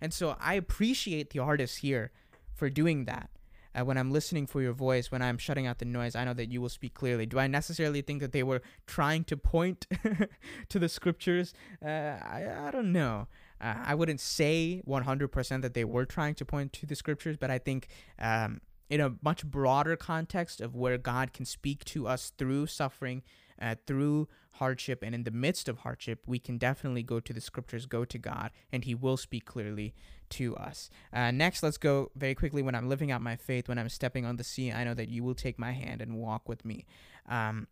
And so I appreciate the artists here for doing that. Uh, when I'm listening for your voice, when I'm shutting out the noise, I know that you will speak clearly. Do I necessarily think that they were trying to point [LAUGHS] to the scriptures? Uh, I, I don't know. Uh, I wouldn't say 100% that they were trying to point to the scriptures, but I think um, in a much broader context of where God can speak to us through suffering, uh, through hardship, and in the midst of hardship, we can definitely go to the scriptures, go to God, and He will speak clearly to us. Uh, next, let's go very quickly. When I'm living out my faith, when I'm stepping on the sea, I know that you will take my hand and walk with me. Um,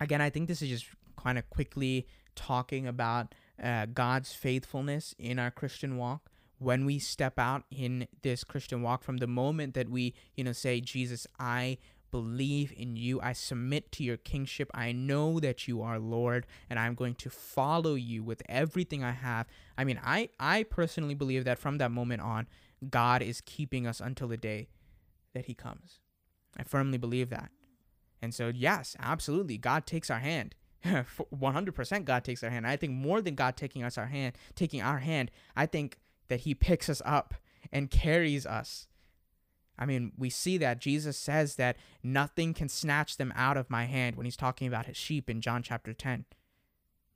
again, I think this is just kind of quickly talking about uh, God's faithfulness in our Christian walk. When we step out in this Christian walk, from the moment that we, you know, say, Jesus, I believe in you. I submit to your kingship. I know that you are Lord, and I'm going to follow you with everything I have. I mean, I, I personally believe that from that moment on, God is keeping us until the day that He comes. I firmly believe that. And so, yes, absolutely, God takes our hand. [LAUGHS] 100% God takes our hand. I think more than God taking us our hand, taking our hand, I think that he picks us up and carries us. I mean, we see that Jesus says that nothing can snatch them out of my hand when he's talking about his sheep in John chapter 10.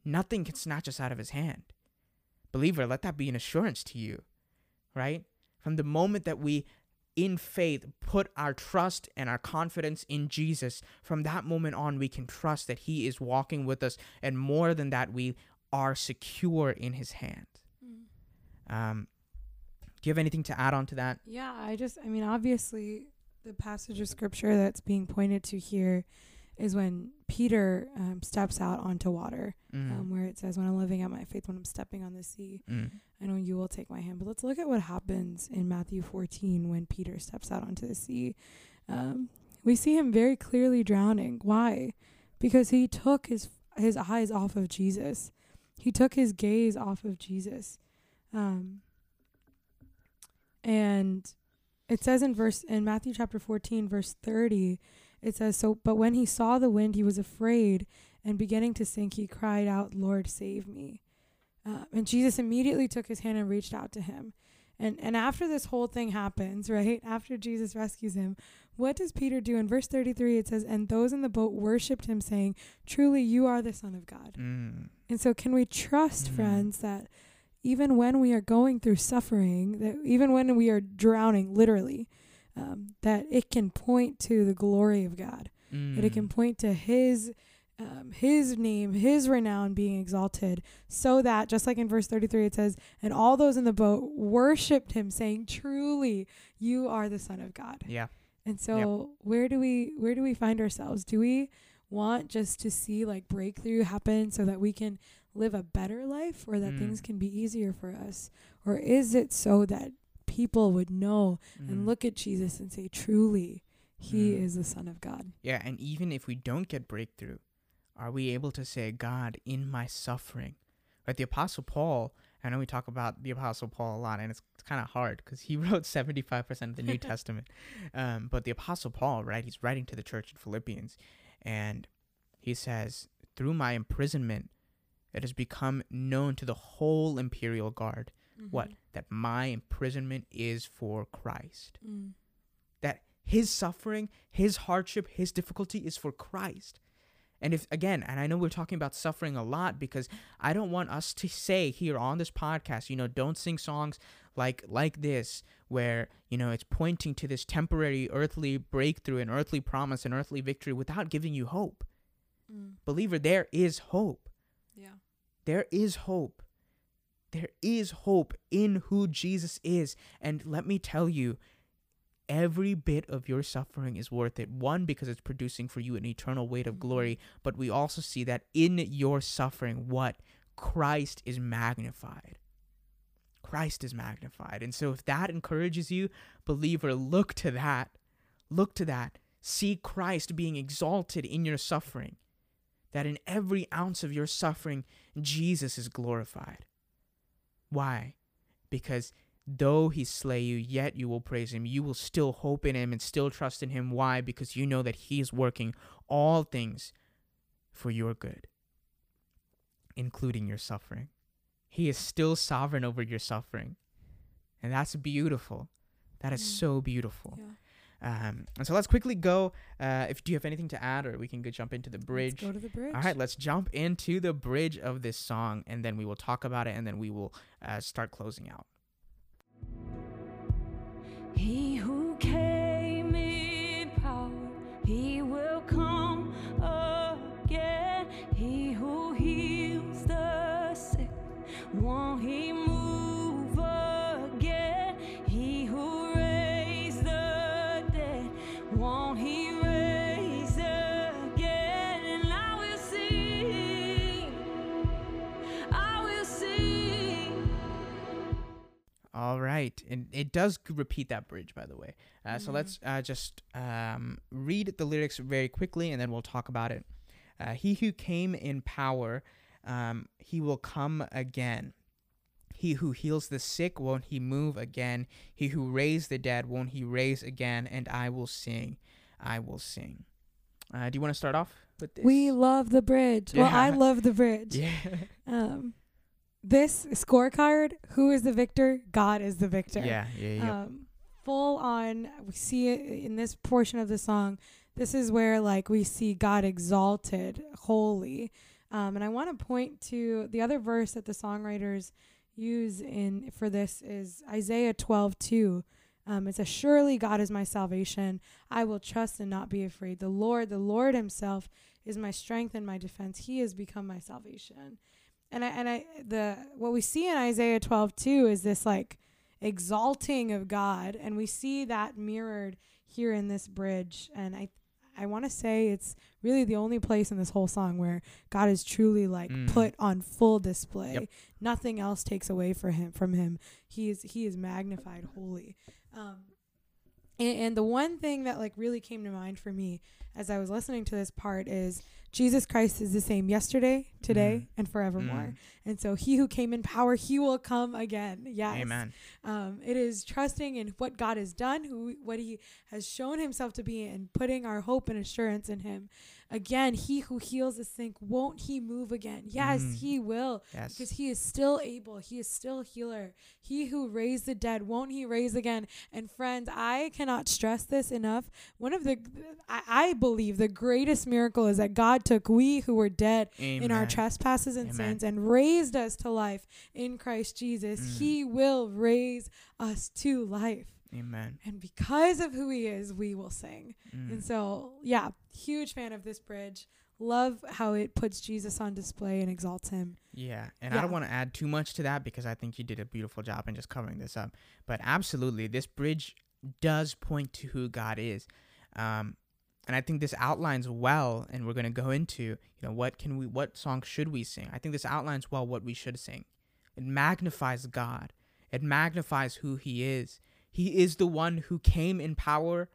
Nothing can snatch us out of his hand. Believer, let that be an assurance to you, right? From the moment that we in faith put our trust and our confidence in Jesus, from that moment on, we can trust that He is walking with us. And more than that, we are secure in His hand. Mm. Um, you have anything to add on to that?
Yeah, I just, I mean, obviously, the passage of scripture that's being pointed to here is when Peter um, steps out onto water, mm. um, where it says, When I'm living out my faith, when I'm stepping on the sea. Mm. I know you will take my hand. But let's look at what happens in Matthew 14 when Peter steps out onto the sea. Um, we see him very clearly drowning. Why? Because he took his his eyes off of Jesus. He took his gaze off of Jesus. Um, and it says in verse in Matthew chapter 14 verse 30 it says so but when he saw the wind he was afraid and beginning to sink he cried out lord save me uh, and Jesus immediately took his hand and reached out to him. And and after this whole thing happens, [LAUGHS] right? After Jesus rescues him, what does Peter do? In verse 33 it says, "And those in the boat worshipped him saying, "Truly you are the son of God." Mm. And so can we trust, mm. friends, that even when we are going through suffering, that even when we are drowning literally, um, that it can point to the glory of God. Mm. That it can mm. point to his um, his name, his renown being exalted, so that, just like in verse 33, it says, and all those in the boat worshiped him, saying, Truly, you are the Son of God.
Yeah.
And so yep. where do we where do we find ourselves? Do we want just to see like breakthrough happen so that we can live a better life or that mm. things can be easier for us? Or is it so that people would know mm. and look at Jesus and say, Truly, he mm. is the Son of God?
Yeah, and even if we don't get breakthrough, are we able to say, God, in my suffering? Right? The Apostle Paul, I know we talk about the Apostle Paul a lot, and it's, it's kind of hard because he [LAUGHS] wrote 75% of the New [LAUGHS] Testament. Um, but the Apostle Paul, right, he's writing to the church in Philippians, and he says, Through my imprisonment, it has become known to the whole imperial guard mm-hmm. what? That my imprisonment is for Christ. Mm. That his suffering, his hardship, his difficulty is for Christ. And if again, and I know we're talking about suffering a lot because I don't want us to say here on this podcast, you know, don't sing songs like like this where, you know, it's pointing to this temporary earthly breakthrough and earthly promise and earthly victory without giving you hope. Mm. Believer, there is hope.
Yeah.
There is hope. There is hope in who Jesus is. And let me tell you, every bit of your suffering is worth it. One, because it's producing for you an eternal weight of glory, mm-hmm. but we also see that in your suffering, what? Christ is magnified. Christ is magnified. And so if that encourages you, believer, look to that. Look to that. See Christ being exalted in your suffering, that in every ounce of your suffering, Jesus is glorified. Why? Because though he slay you, yet you will praise him. You will still hope in him and still trust in him. Why? Because you know that he is working all things for your good, including your suffering. He is still sovereign over your suffering. And that's beautiful. That is so beautiful.
Yeah.
Um, and so let's quickly go. Uh, if do you have anything to add, or we can go jump into the bridge.
Let's go to the bridge.
All right, let's jump into the bridge of this song, and then we will talk about it, and then we will uh, start closing out.
He
All right, and it does repeat that bridge, by the way. Uh, So
Mhm.
let's uh, just um, read the lyrics very quickly, and then we'll talk about it. Uh, he who came in power, um, he will come again. He who heals the sick, won't he move again? He who raised the dead, won't he raise again? And I will sing, I will sing. Uh, do you want to start off with this?
We love the bridge. Well, I love the bridge. [LAUGHS]
yeah.
Um, this scorecard, who is the victor? God is the victor.
yeah, yeah, yeah.
Um, full on, we see it in this portion of the song. This is where like we see God exalted, holy. Um, and I want to point to the other verse that the songwriters use in for this is Isaiah 12 2. Um, it says, Surely God is my salvation. I will trust and not be afraid. The Lord, the Lord Himself, is my strength and my defense. He has become my salvation. And I and I the what we see in Isaiah 12 2 is this like exalting of God, and we see that mirrored here in this bridge. And I I want to say it's really the only place in this whole song where God is truly like
Mm.
put on full display.
Yep.
Nothing else takes away for him from him. He is he is magnified holy. Um, and, and the one thing that like really came to mind for me as I was listening to this part is Jesus Christ is the same yesterday, today,
Mm.
and forevermore.
Mm.
And so he who came in power, he will come again. Yes.
Amen.
Um, it is trusting in what God has done, who what He has shown Himself to be, and putting our hope and assurance in Him. Again, He who heals the sick, won't He move again? Yes,
Mm.
He will,
Yes.
because He is still able. He is still healer. He who raised the dead, won't He raise again? And friends, I cannot stress this enough. One of the, I, I believe, the greatest miracle is that God took we who were dead in our trespasses and
Amen.
sins and raised us to life in Christ Jesus.
Mm.
He will raise us to life.
Amen.
And because of who he is, we will sing.
Mm.
And so, yeah, huge fan of this bridge. Love how it puts Jesus on display and exalts him.
Yeah, and I don't want to add too much to that because I think you did a beautiful job in just covering this up. But absolutely, this bridge does point to who God is, um, and I think this outlines well. And we're gonna go into you know what can we what song should we sing? I think this outlines well what we should sing. It magnifies God. It magnifies who He is. He is the one who came in power.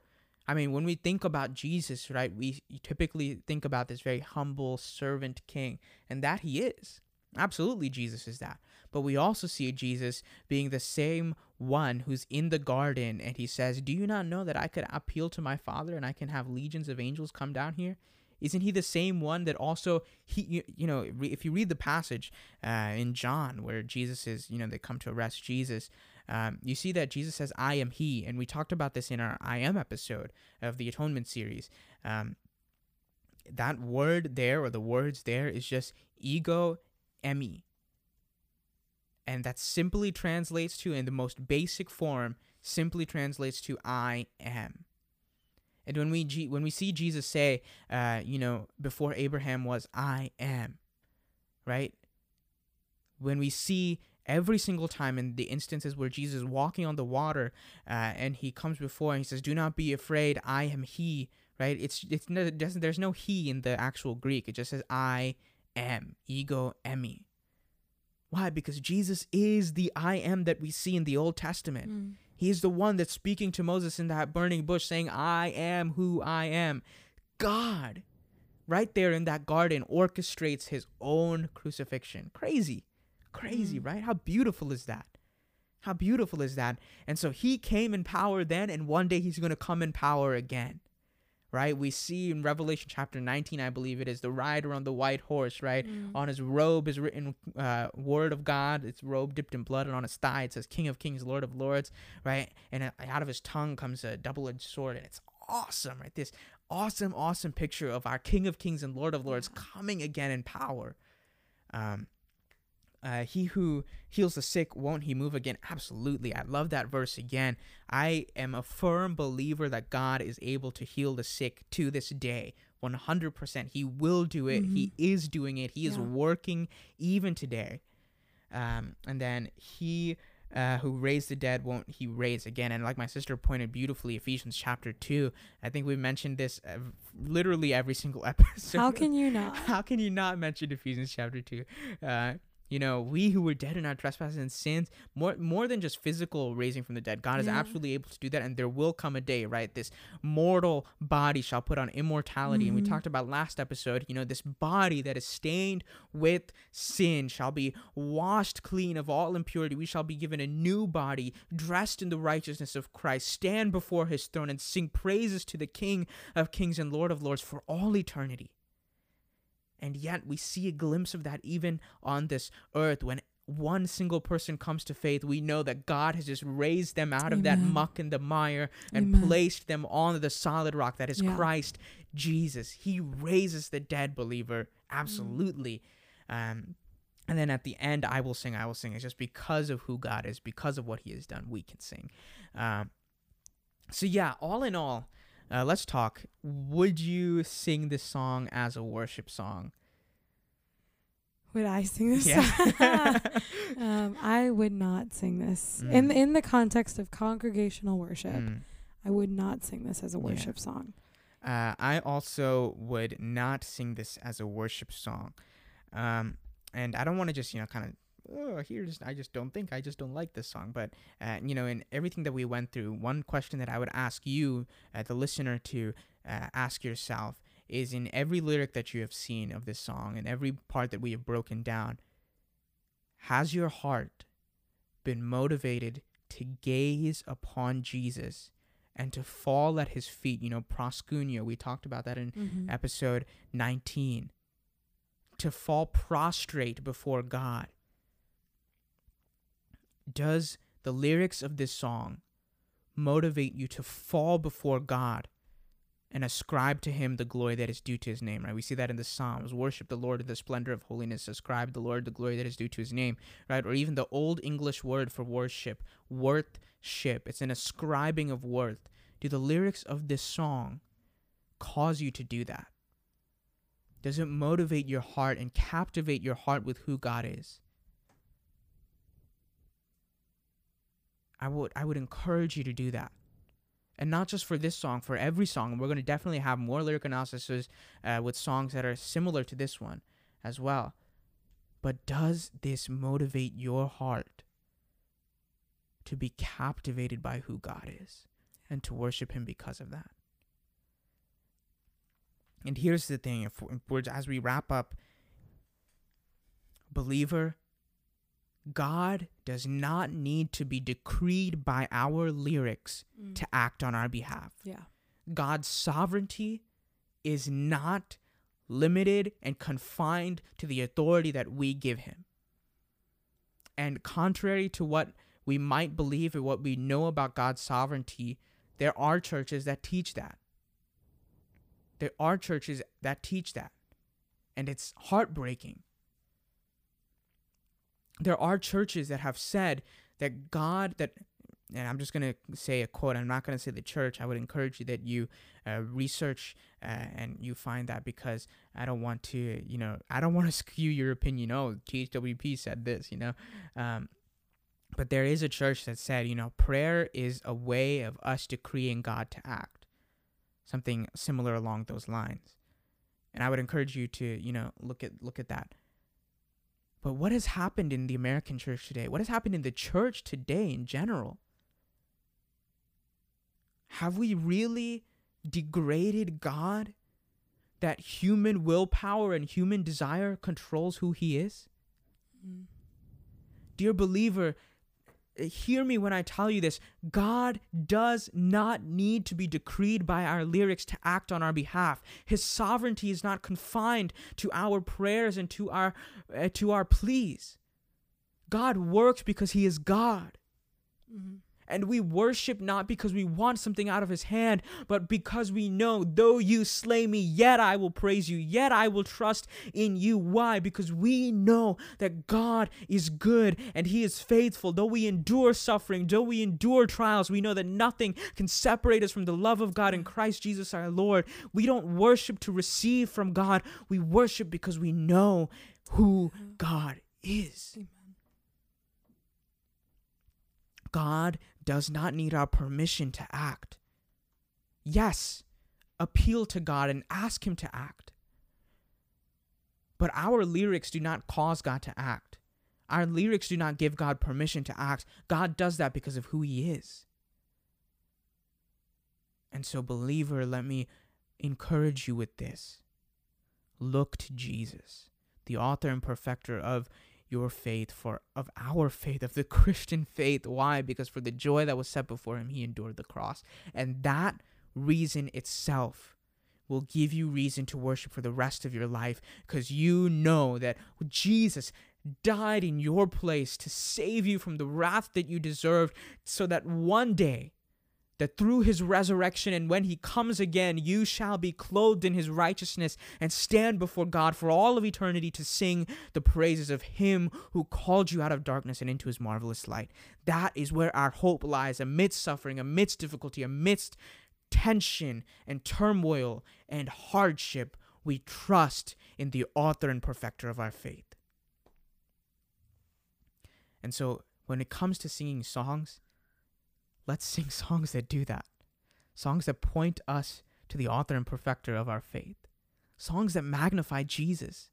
I mean, when we think about Jesus, right, we typically think about this very humble servant king, and that he is. Absolutely, Jesus is that. But we also see Jesus being the same one who's in the garden and he says, Do you not know that I could appeal to my Father and I can have legions of angels come down here? Isn't he the same one that also he you, know if you read the passage uh, in John where Jesus is you know they come to arrest Jesus um, you see that Jesus says I am he and we talked about this in our I am episode of the atonement series um, that word there or the words there is just ego eimi and that simply translates to in the most basic form simply translates to I am and when we when we see Jesus say, uh, you know, before Abraham was, I am, right? When we see every single time in the instances where Jesus is walking on the water, uh, and he comes before and he says, "Do not be afraid, I am He." Right? It's it's doesn't there's no He in the actual Greek. It just says I am, ego eimi. Why? Because Jesus is the I am that we see in the Old Testament. He is the one that's speaking to Moses in that burning bush, saying, I am who I am. God, right there in that garden, orchestrates his own crucifixion. Crazy. Crazy,
Mm.
right? How beautiful is that? How beautiful is that? And so he came in power then, and one day he's going to come in power again. Right? We see in Revelation chapter 19, I believe it is, the rider on the white horse, right?
Mm.
On his robe is written uh, word of God. It's robe dipped in blood, and on his thigh it says King of Kings, Lord of Lords, right? And out of his tongue comes a double-edged sword, and it's awesome, right? This awesome, awesome picture of our King of Kings and Lord of Lords coming again in power. Um, uh, he who heals the sick, won't he move again? Absolutely. I love that verse again. I am a firm believer that God is able to heal the sick to this day. 100%. He will do it. He is doing it. He is
Yeah.
working even today. Um, and then he uh, who raised the dead won't he raise again? And like my sister pointed beautifully, Ephesians chapter 2. I think we mentioned this ev- literally every single [LAUGHS] episode.
How can you not?
How can you not mention Ephesians chapter 2? Uh, you know, we who were dead in our trespasses and sins, more more than just physical raising from the dead, God is absolutely able to do that, and there will come a day, right? This mortal body shall put on immortality, and we
Mhm.
talked about last episode. You know, this body that is stained with sin shall be washed clean of all impurity. We shall be given a new body, dressed in the righteousness of Christ, stand before His throne, and sing praises to the King of Kings and Lord of Lords for all eternity. And yet we see a glimpse of that even on this earth when one single person comes to faith, we know that God has just raised them out of that muck and the mire and
Amen.
placed them on the solid rock that is
Yeah.
Christ Jesus. He raises the dead believer, absolutely. Um, and then at the end, I will sing, I will sing. It's just because of who God is, because of what He has done, we can sing. Um, so yeah, all in all, uh, let's talk. Would you sing this song as a worship song?
Would I sing this?
Yeah. [LAUGHS] [LAUGHS]
um, I would not sing this in
Mm.
in the context of congregational worship.
Mm.
I would not sing this as a
Yeah.
worship song.
Uh, I also would not sing this as a worship song. Um, and I don't want to just, you know, kind of, oh, here's, I just don't think, I just don't like this song. But, uh, you know, in everything that we went through, one question that I would ask you, uh, the listener, to uh, ask yourself is in every lyric that you have seen of this song and every part that we have broken down, has your heart been motivated to gaze upon Jesus and to fall at his feet? You know, proskuneo, we talked about that in
Mhm.
episode 19 to fall prostrate before God. Does the lyrics of this song motivate you to fall before God and ascribe to him the glory that is due to his name, right? We see that in the Psalms. Worship the Lord in the splendor of holiness, ascribe the Lord the glory that is due to his name, right? Or even the old English word for worship, worthship. It's an ascribing of worth. Do the lyrics of this song cause you to do that? Does it motivate your heart and captivate your heart with who God is? I would I would encourage you to do that. And not just for this song, for every song. We're going to definitely have more lyric analysis uh, with songs that are similar to this one as well. But does this motivate your heart to be captivated by who God is and to worship Him because of that? And here's the thing: if, if as we wrap up, believer, God does not need to be decreed by our lyrics
Mm.
to act on our behalf.
Yeah.
God's sovereignty is not limited and confined to the authority that we give him. And contrary to what we might believe or what we know about God's sovereignty, there are churches that teach that. There are churches that teach that. And it's heartbreaking. There are churches that have said that God, that and I'm just going to say a quote. I'm not going to say the church. I would encourage you that you uh, research uh, and you find that because I don't want to, you know, I don't want to [LAUGHS] skew your opinion. Oh, THWP said this, you know. Um, but there is a church that said, you know, prayer is a way of us decreeing God to act. Something similar along those lines. And I would encourage you to, you know, look at look at that. But what has happened in the American church today? What has happened in the church today in general? Have we really degraded God that human willpower and human desire controls who he is?
Mm.
Dear believer, hear me when I tell you this. God does not need to be decreed by our lyrics to act on our behalf. His sovereignty is not confined to our prayers and to our uh, to our pleas. God works because he is God.
Mm-hmm.
And we worship not because we want something out of his hand, but because we know, though you slay me, yet I will praise you, yet I will trust in you. Why? Because we know that God is good and he is faithful. Though we endure suffering, though we endure trials, we know that nothing can separate us from the love of God in Christ Jesus our Lord. We don't worship to receive from God, we worship because we know who God is.
Amen.
God does not need our permission to act. Yes, appeal to God and ask Him to act. But our lyrics do not cause God to act. Our lyrics do not give God permission to act. God does that because of who He is. And so, believer, let me encourage you with this look to Jesus, the author and perfecter of your faith, for of our faith, of the [LAUGHS] Christian faith. Why? Because for the joy that was set before him, he endured the cross. And that reason itself will give you reason to worship for the rest of your life because you know that Jesus died in your place to save you from the wrath that you deserved so that one day that through his resurrection and when he comes again, you shall be clothed in his righteousness and stand before God for all of eternity to sing the praises of him who called you out of darkness and into his marvelous light. That is where our hope lies amidst suffering, amidst difficulty, amidst tension and turmoil and hardship. We trust in the author and perfecter of our faith. And so, when it comes to singing songs, let's sing [LAUGHS] songs that do that. Songs that point us to the author and perfecter of our faith. Songs that magnify Jesus.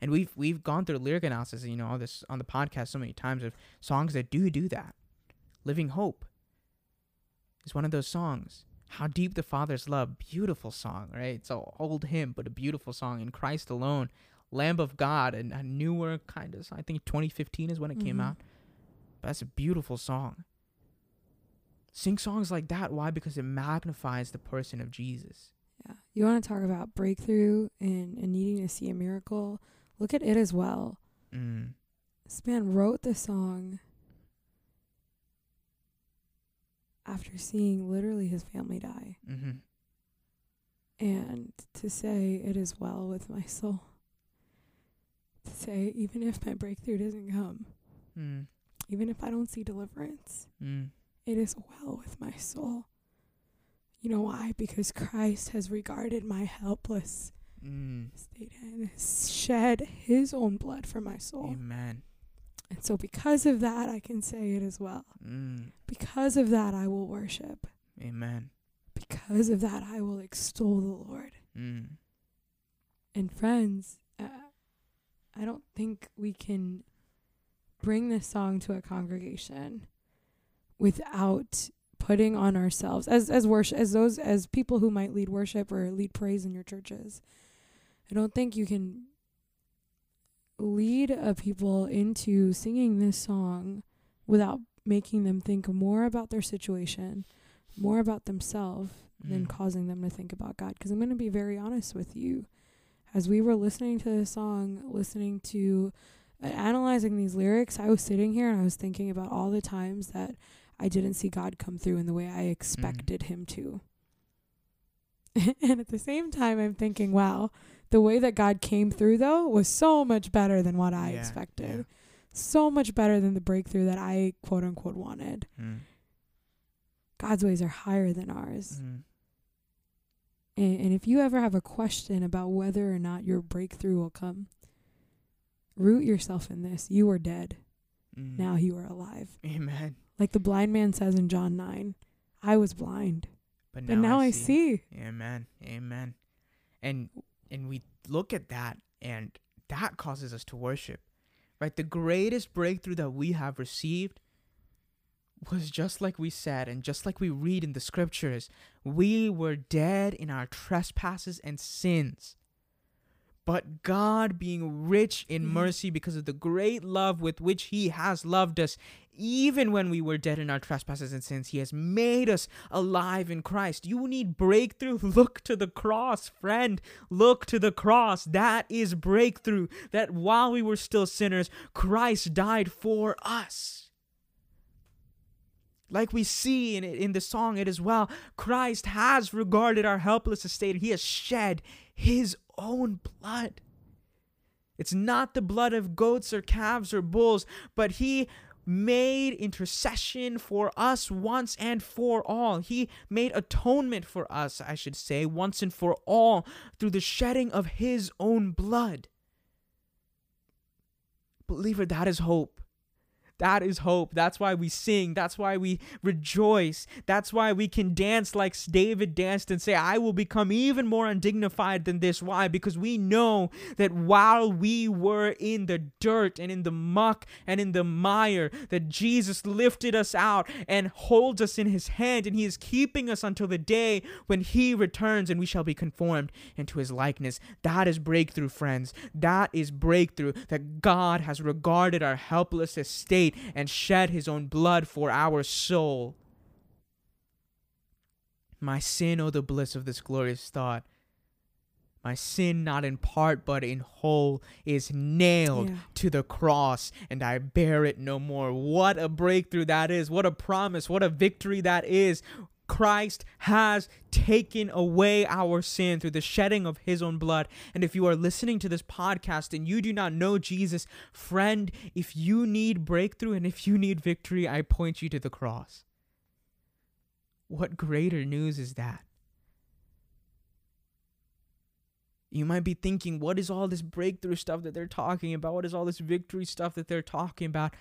And we've we've gone through lyric analysis, you know, all this on the podcast so many times of songs that do do that. Living Hope is one of those songs. How deep the Father's love, beautiful song, right? It's an old hymn, but a beautiful song. In Christ alone, Lamb of God, and a newer kind of, song. I think 2015 is when it came
Mhm.
out. But that's a beautiful song. Sing songs like that. Why? Because it magnifies the person of Jesus.
Yeah. You want to talk about breakthrough and, and needing to see a miracle? Look at It Is Well.
Mm.
This man wrote the song after seeing literally his family die.
Mm-hmm.
And to say, it is well with my soul. To say, even if my breakthrough doesn't come,
Mm.
even if I don't see deliverance,
Mm.
It is well with my soul. You know why? Because Christ has regarded my helpless
Mm.
state and has shed his own blood for my soul.
Amen.
And so, because of that, I can say it as well.
Mm.
Because of that, I will worship.
Amen.
Because of that, I will extol the Lord.
Mm.
And, friends, uh, I don't think we can bring this song to a congregation without putting on ourselves as as worship as those as people who might lead worship or lead praise in your churches. I don't think you can lead a people into singing this song without making them think more about their situation, more about themselves than
Mm.
causing them to think about God. Because I'm going to be very honest with you. As we were listening to this song, listening to, uh, analyzing these lyrics, I was sitting here and I was thinking about all the times that I didn't see God come through in the way I expected Him to. [LAUGHS] and at the same time, I'm thinking, wow, the way that God came through, though, was so much better than what I
Yeah,
expected.
yeah.
So much better than the breakthrough that I, quote unquote, wanted.
Mm.
God's ways are higher than ours.
Mm.
And, and if you ever have a question about whether or not your breakthrough will come, root yourself in this. You were dead.
Mm.
Now you are alive.
Amen.
Like the blind man says in John 9, I was blind,
But
but now I see.
Amen. Amen. And and we look at that and that causes us to worship. Right? The greatest breakthrough that we have received was just like we said, and just like we read in the scriptures, we were dead in our trespasses and sins. But God, being rich in
Mhm.
mercy because of the great love with which He has loved us, even when we were dead in our trespasses and sins, He has made us alive in Christ. You need breakthrough. [LAUGHS] Look to the cross, friend. Look to the cross. That is breakthrough. That while we were still sinners, Christ died for us. Like we see in, in the song It Is Well, Christ has regarded our helpless estate. He has shed his own blood. It's not the blood of goats or calves or bulls, but he made intercession for us once and for all. He made atonement for us, I should say, once and for all through the shedding of his own blood. Believer, that is hope. That is hope. That's why we sing. That's why we rejoice. That's why we can dance like David danced and say, I will become even more undignified than this. Why? Because we know that while we were in the dirt and in the muck and in the mire, that Jesus lifted us out and holds us in his hand, and he is keeping us until the day when he returns and we shall be conformed into his likeness. That is breakthrough, friends. That is breakthrough that God has regarded our helpless estate and shed his own blood for our soul. My sin, oh, the bliss of this glorious thought. My sin, not in part but in whole, is nailed
Yeah.
to the cross, and I bear it no more. What a breakthrough that is. What a promise. What a victory that is. Christ has taken away our sin through the shedding of his own blood. And if you are listening to this podcast and you do not know Jesus, friend, if you need breakthrough and if you need victory, I point you to the cross. What greater news is that? You might be thinking, what is all this breakthrough stuff that they're talking about? What is all this victory stuff that they're talking about?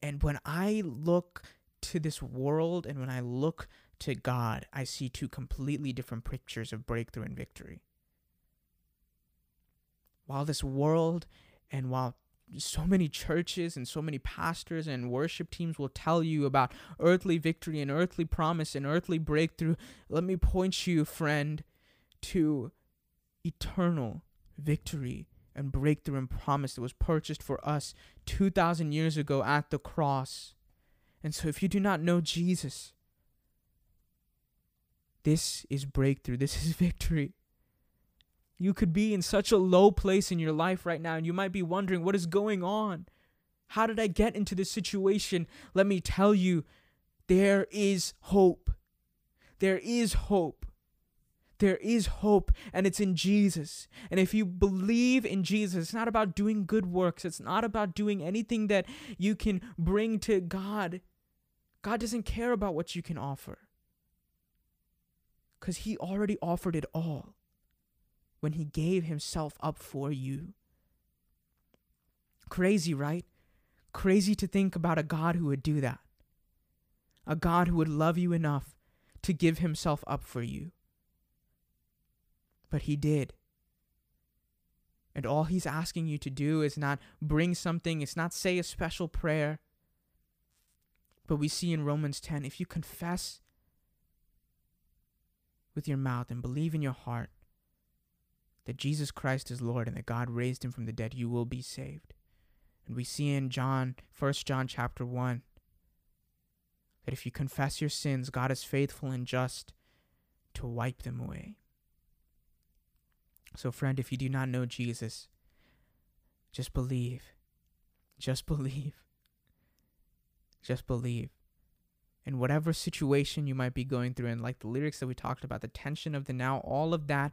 And when I look to this world and when I look to God, I see two completely different pictures of breakthrough and victory. While this world and while so many churches and so many pastors and worship teams will tell you about earthly victory and earthly promise and earthly breakthrough, let me point you, friend, to eternal victory and breakthrough and promise that was purchased for us 2,000 years ago at the cross. And so, if you do not know Jesus, this is breakthrough, this is [LAUGHS] victory. You could be in such a low place in your life right now, and you might be wondering, what is going on? How did I get into this situation? Let me tell you, there is hope. There is hope. There is hope, and it's in Jesus. And if you believe in Jesus, it's not about doing good works, it's not about doing anything that you can bring to God. God doesn't care about what you can offer because He already offered it all when He gave Himself up for you. Crazy, right? Crazy to think about a God who would do that. A God who would love you enough to give Himself up for you. But He did. And all He's asking you to do is not bring something, it's not say a special prayer. But we see in Romans 10 if you confess with your mouth and believe in your heart that Jesus Christ is Lord and that God raised him from the dead, you will be saved. And we see in John, 1 John chapter 1, that if you confess your sins, God is faithful and just to wipe them away. So, friend, if you do not know Jesus, just believe. Just [LAUGHS] believe. Just believe. In whatever situation you might be going through, and like the lyrics that we talked about, the tension of the now, all of that,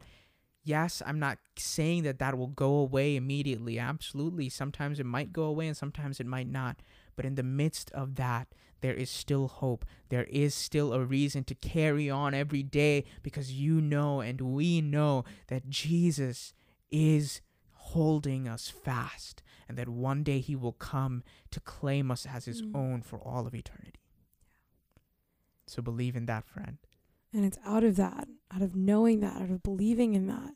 yes, I'm not saying that that will go away immediately. Absolutely. Sometimes it might go away and sometimes it might not. But in the midst of that, there is still hope. There is still a reason to carry on every day because you know and we know that Jesus is holding us fast and that one day he will come to claim us as his
Mm.
own for all of eternity. So believe in that, friend.
And it's out of that, out of knowing that, out of believing in that,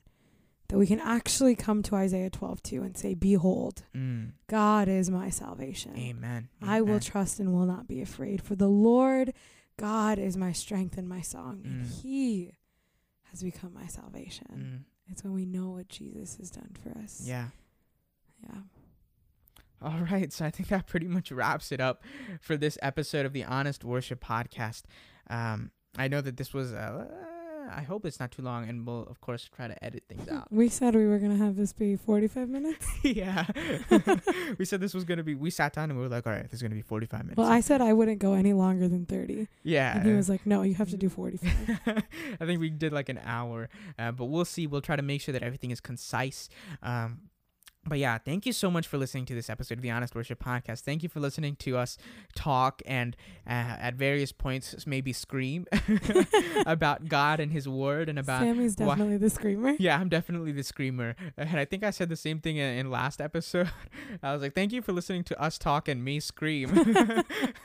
that we can actually come to Isaiah 12 2 and say, Behold,
Mm.
God is my salvation.
Amen.
I will trust and will not be afraid. For the Lord God is my strength and my song, and
Mm.
He has become my salvation.
Mm.
It's when we know what Jesus has done for us.
Yeah.
Yeah.
All right, so I think that pretty much wraps it up for this episode of the Honest Worship Podcast. Um, I know that this was, uh, I hope it's not too long, and we'll of course try to edit things out.
We said we were going to have this be 45 minutes. [LAUGHS]
yeah, [LAUGHS] we said this was gonna be. We sat down and we were like, all right, this is gonna be forty-five minutes.
Well, I said I wouldn't go any longer than 30.
yeah,
And he was like, no, you have to do 45. [LAUGHS]
I think we did like an hour, uh, but we'll see. We'll try to make sure that everything is concise. Um, but yeah, thank you so much for listening to this episode of the Honest Worship Podcast. Thank you for listening to us talk and uh, at various points maybe scream [LAUGHS] about God and His Word and about.
Sammy's
why-
definitely the screamer.
Yeah, I'm definitely the screamer, and I think I said the same thing in, in last episode. [LAUGHS] I was like, "Thank you for listening to us talk and me scream." [LAUGHS]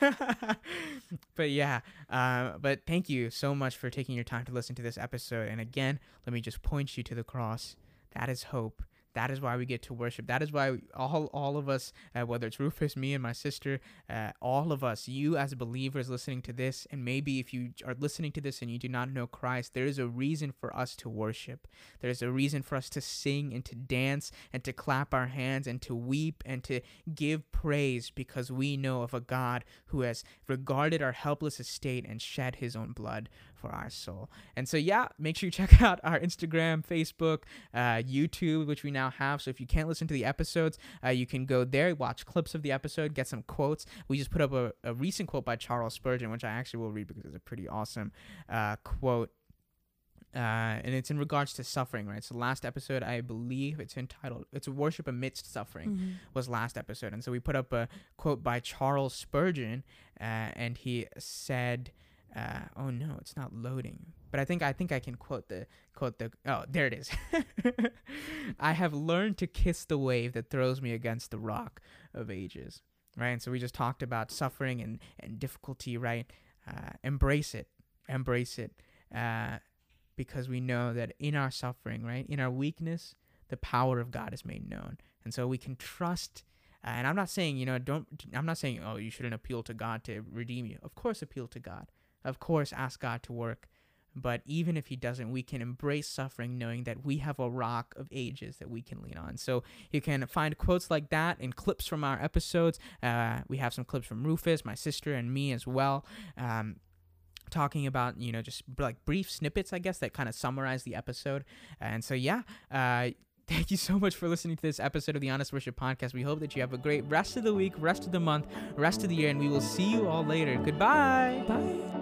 but yeah, uh, but thank you so much for taking your time to listen to this episode. And again, let me just point you to the cross. That is hope. That is why we get to worship. That is why all all of us, uh, whether it's Rufus, me, and my sister, uh, all of us, you as believers listening to this, and maybe if you are listening to this and you do not know Christ, there is a reason for us to worship. There's a reason for us to sing and to dance and to clap our hands and to weep and to give praise because we know of a God who has regarded our helpless estate and shed his own blood for our soul. And so, yeah, make sure you check [LAUGHS] out our Instagram, Facebook, uh, YouTube, which we now have. So if you can't listen to the episodes, uh, you can go there, watch clips of the episode, get some quotes. We just put up a, a recent quote by Charles Spurgeon, which I actually will read because it's a pretty awesome uh, quote uh, and it's in regards to suffering, right? So last episode, I believe it's entitled "It's Worship Amidst Suffering."
Mhm.
Was last episode, and so we put up a quote by Charles Spurgeon, uh, and he said, uh, "Oh no, it's not loading." But I think I think I can quote the quote the oh there it is. [LAUGHS] I have learned to kiss the wave that throws me against the rock of ages, right? And so we just talked about suffering and and difficulty, right? Uh, embrace it, embrace it. Uh, because we know that in our suffering, right, in our weakness, the power of God is made known. And so we can trust. Uh, and I'm not saying, you know, don't, I'm not saying, oh, you shouldn't appeal to God to redeem you. Of course, appeal to God. Of course, ask God to work. But even if He doesn't, we can embrace suffering knowing that we have a rock of ages that we can lean on. So you can find quotes like that and clips from our episodes. Uh, we have some clips from Rufus, my sister, and me as well. Um, talking about you know just like brief snippets i guess that kind of summarize the episode and so yeah uh [LAUGHS] Thank you so much for listening to this episode of the Honest Worship Podcast. We hope that you have a great rest of the week, rest of the month, rest of the year, and we will see you all later. Goodbye.
Bye.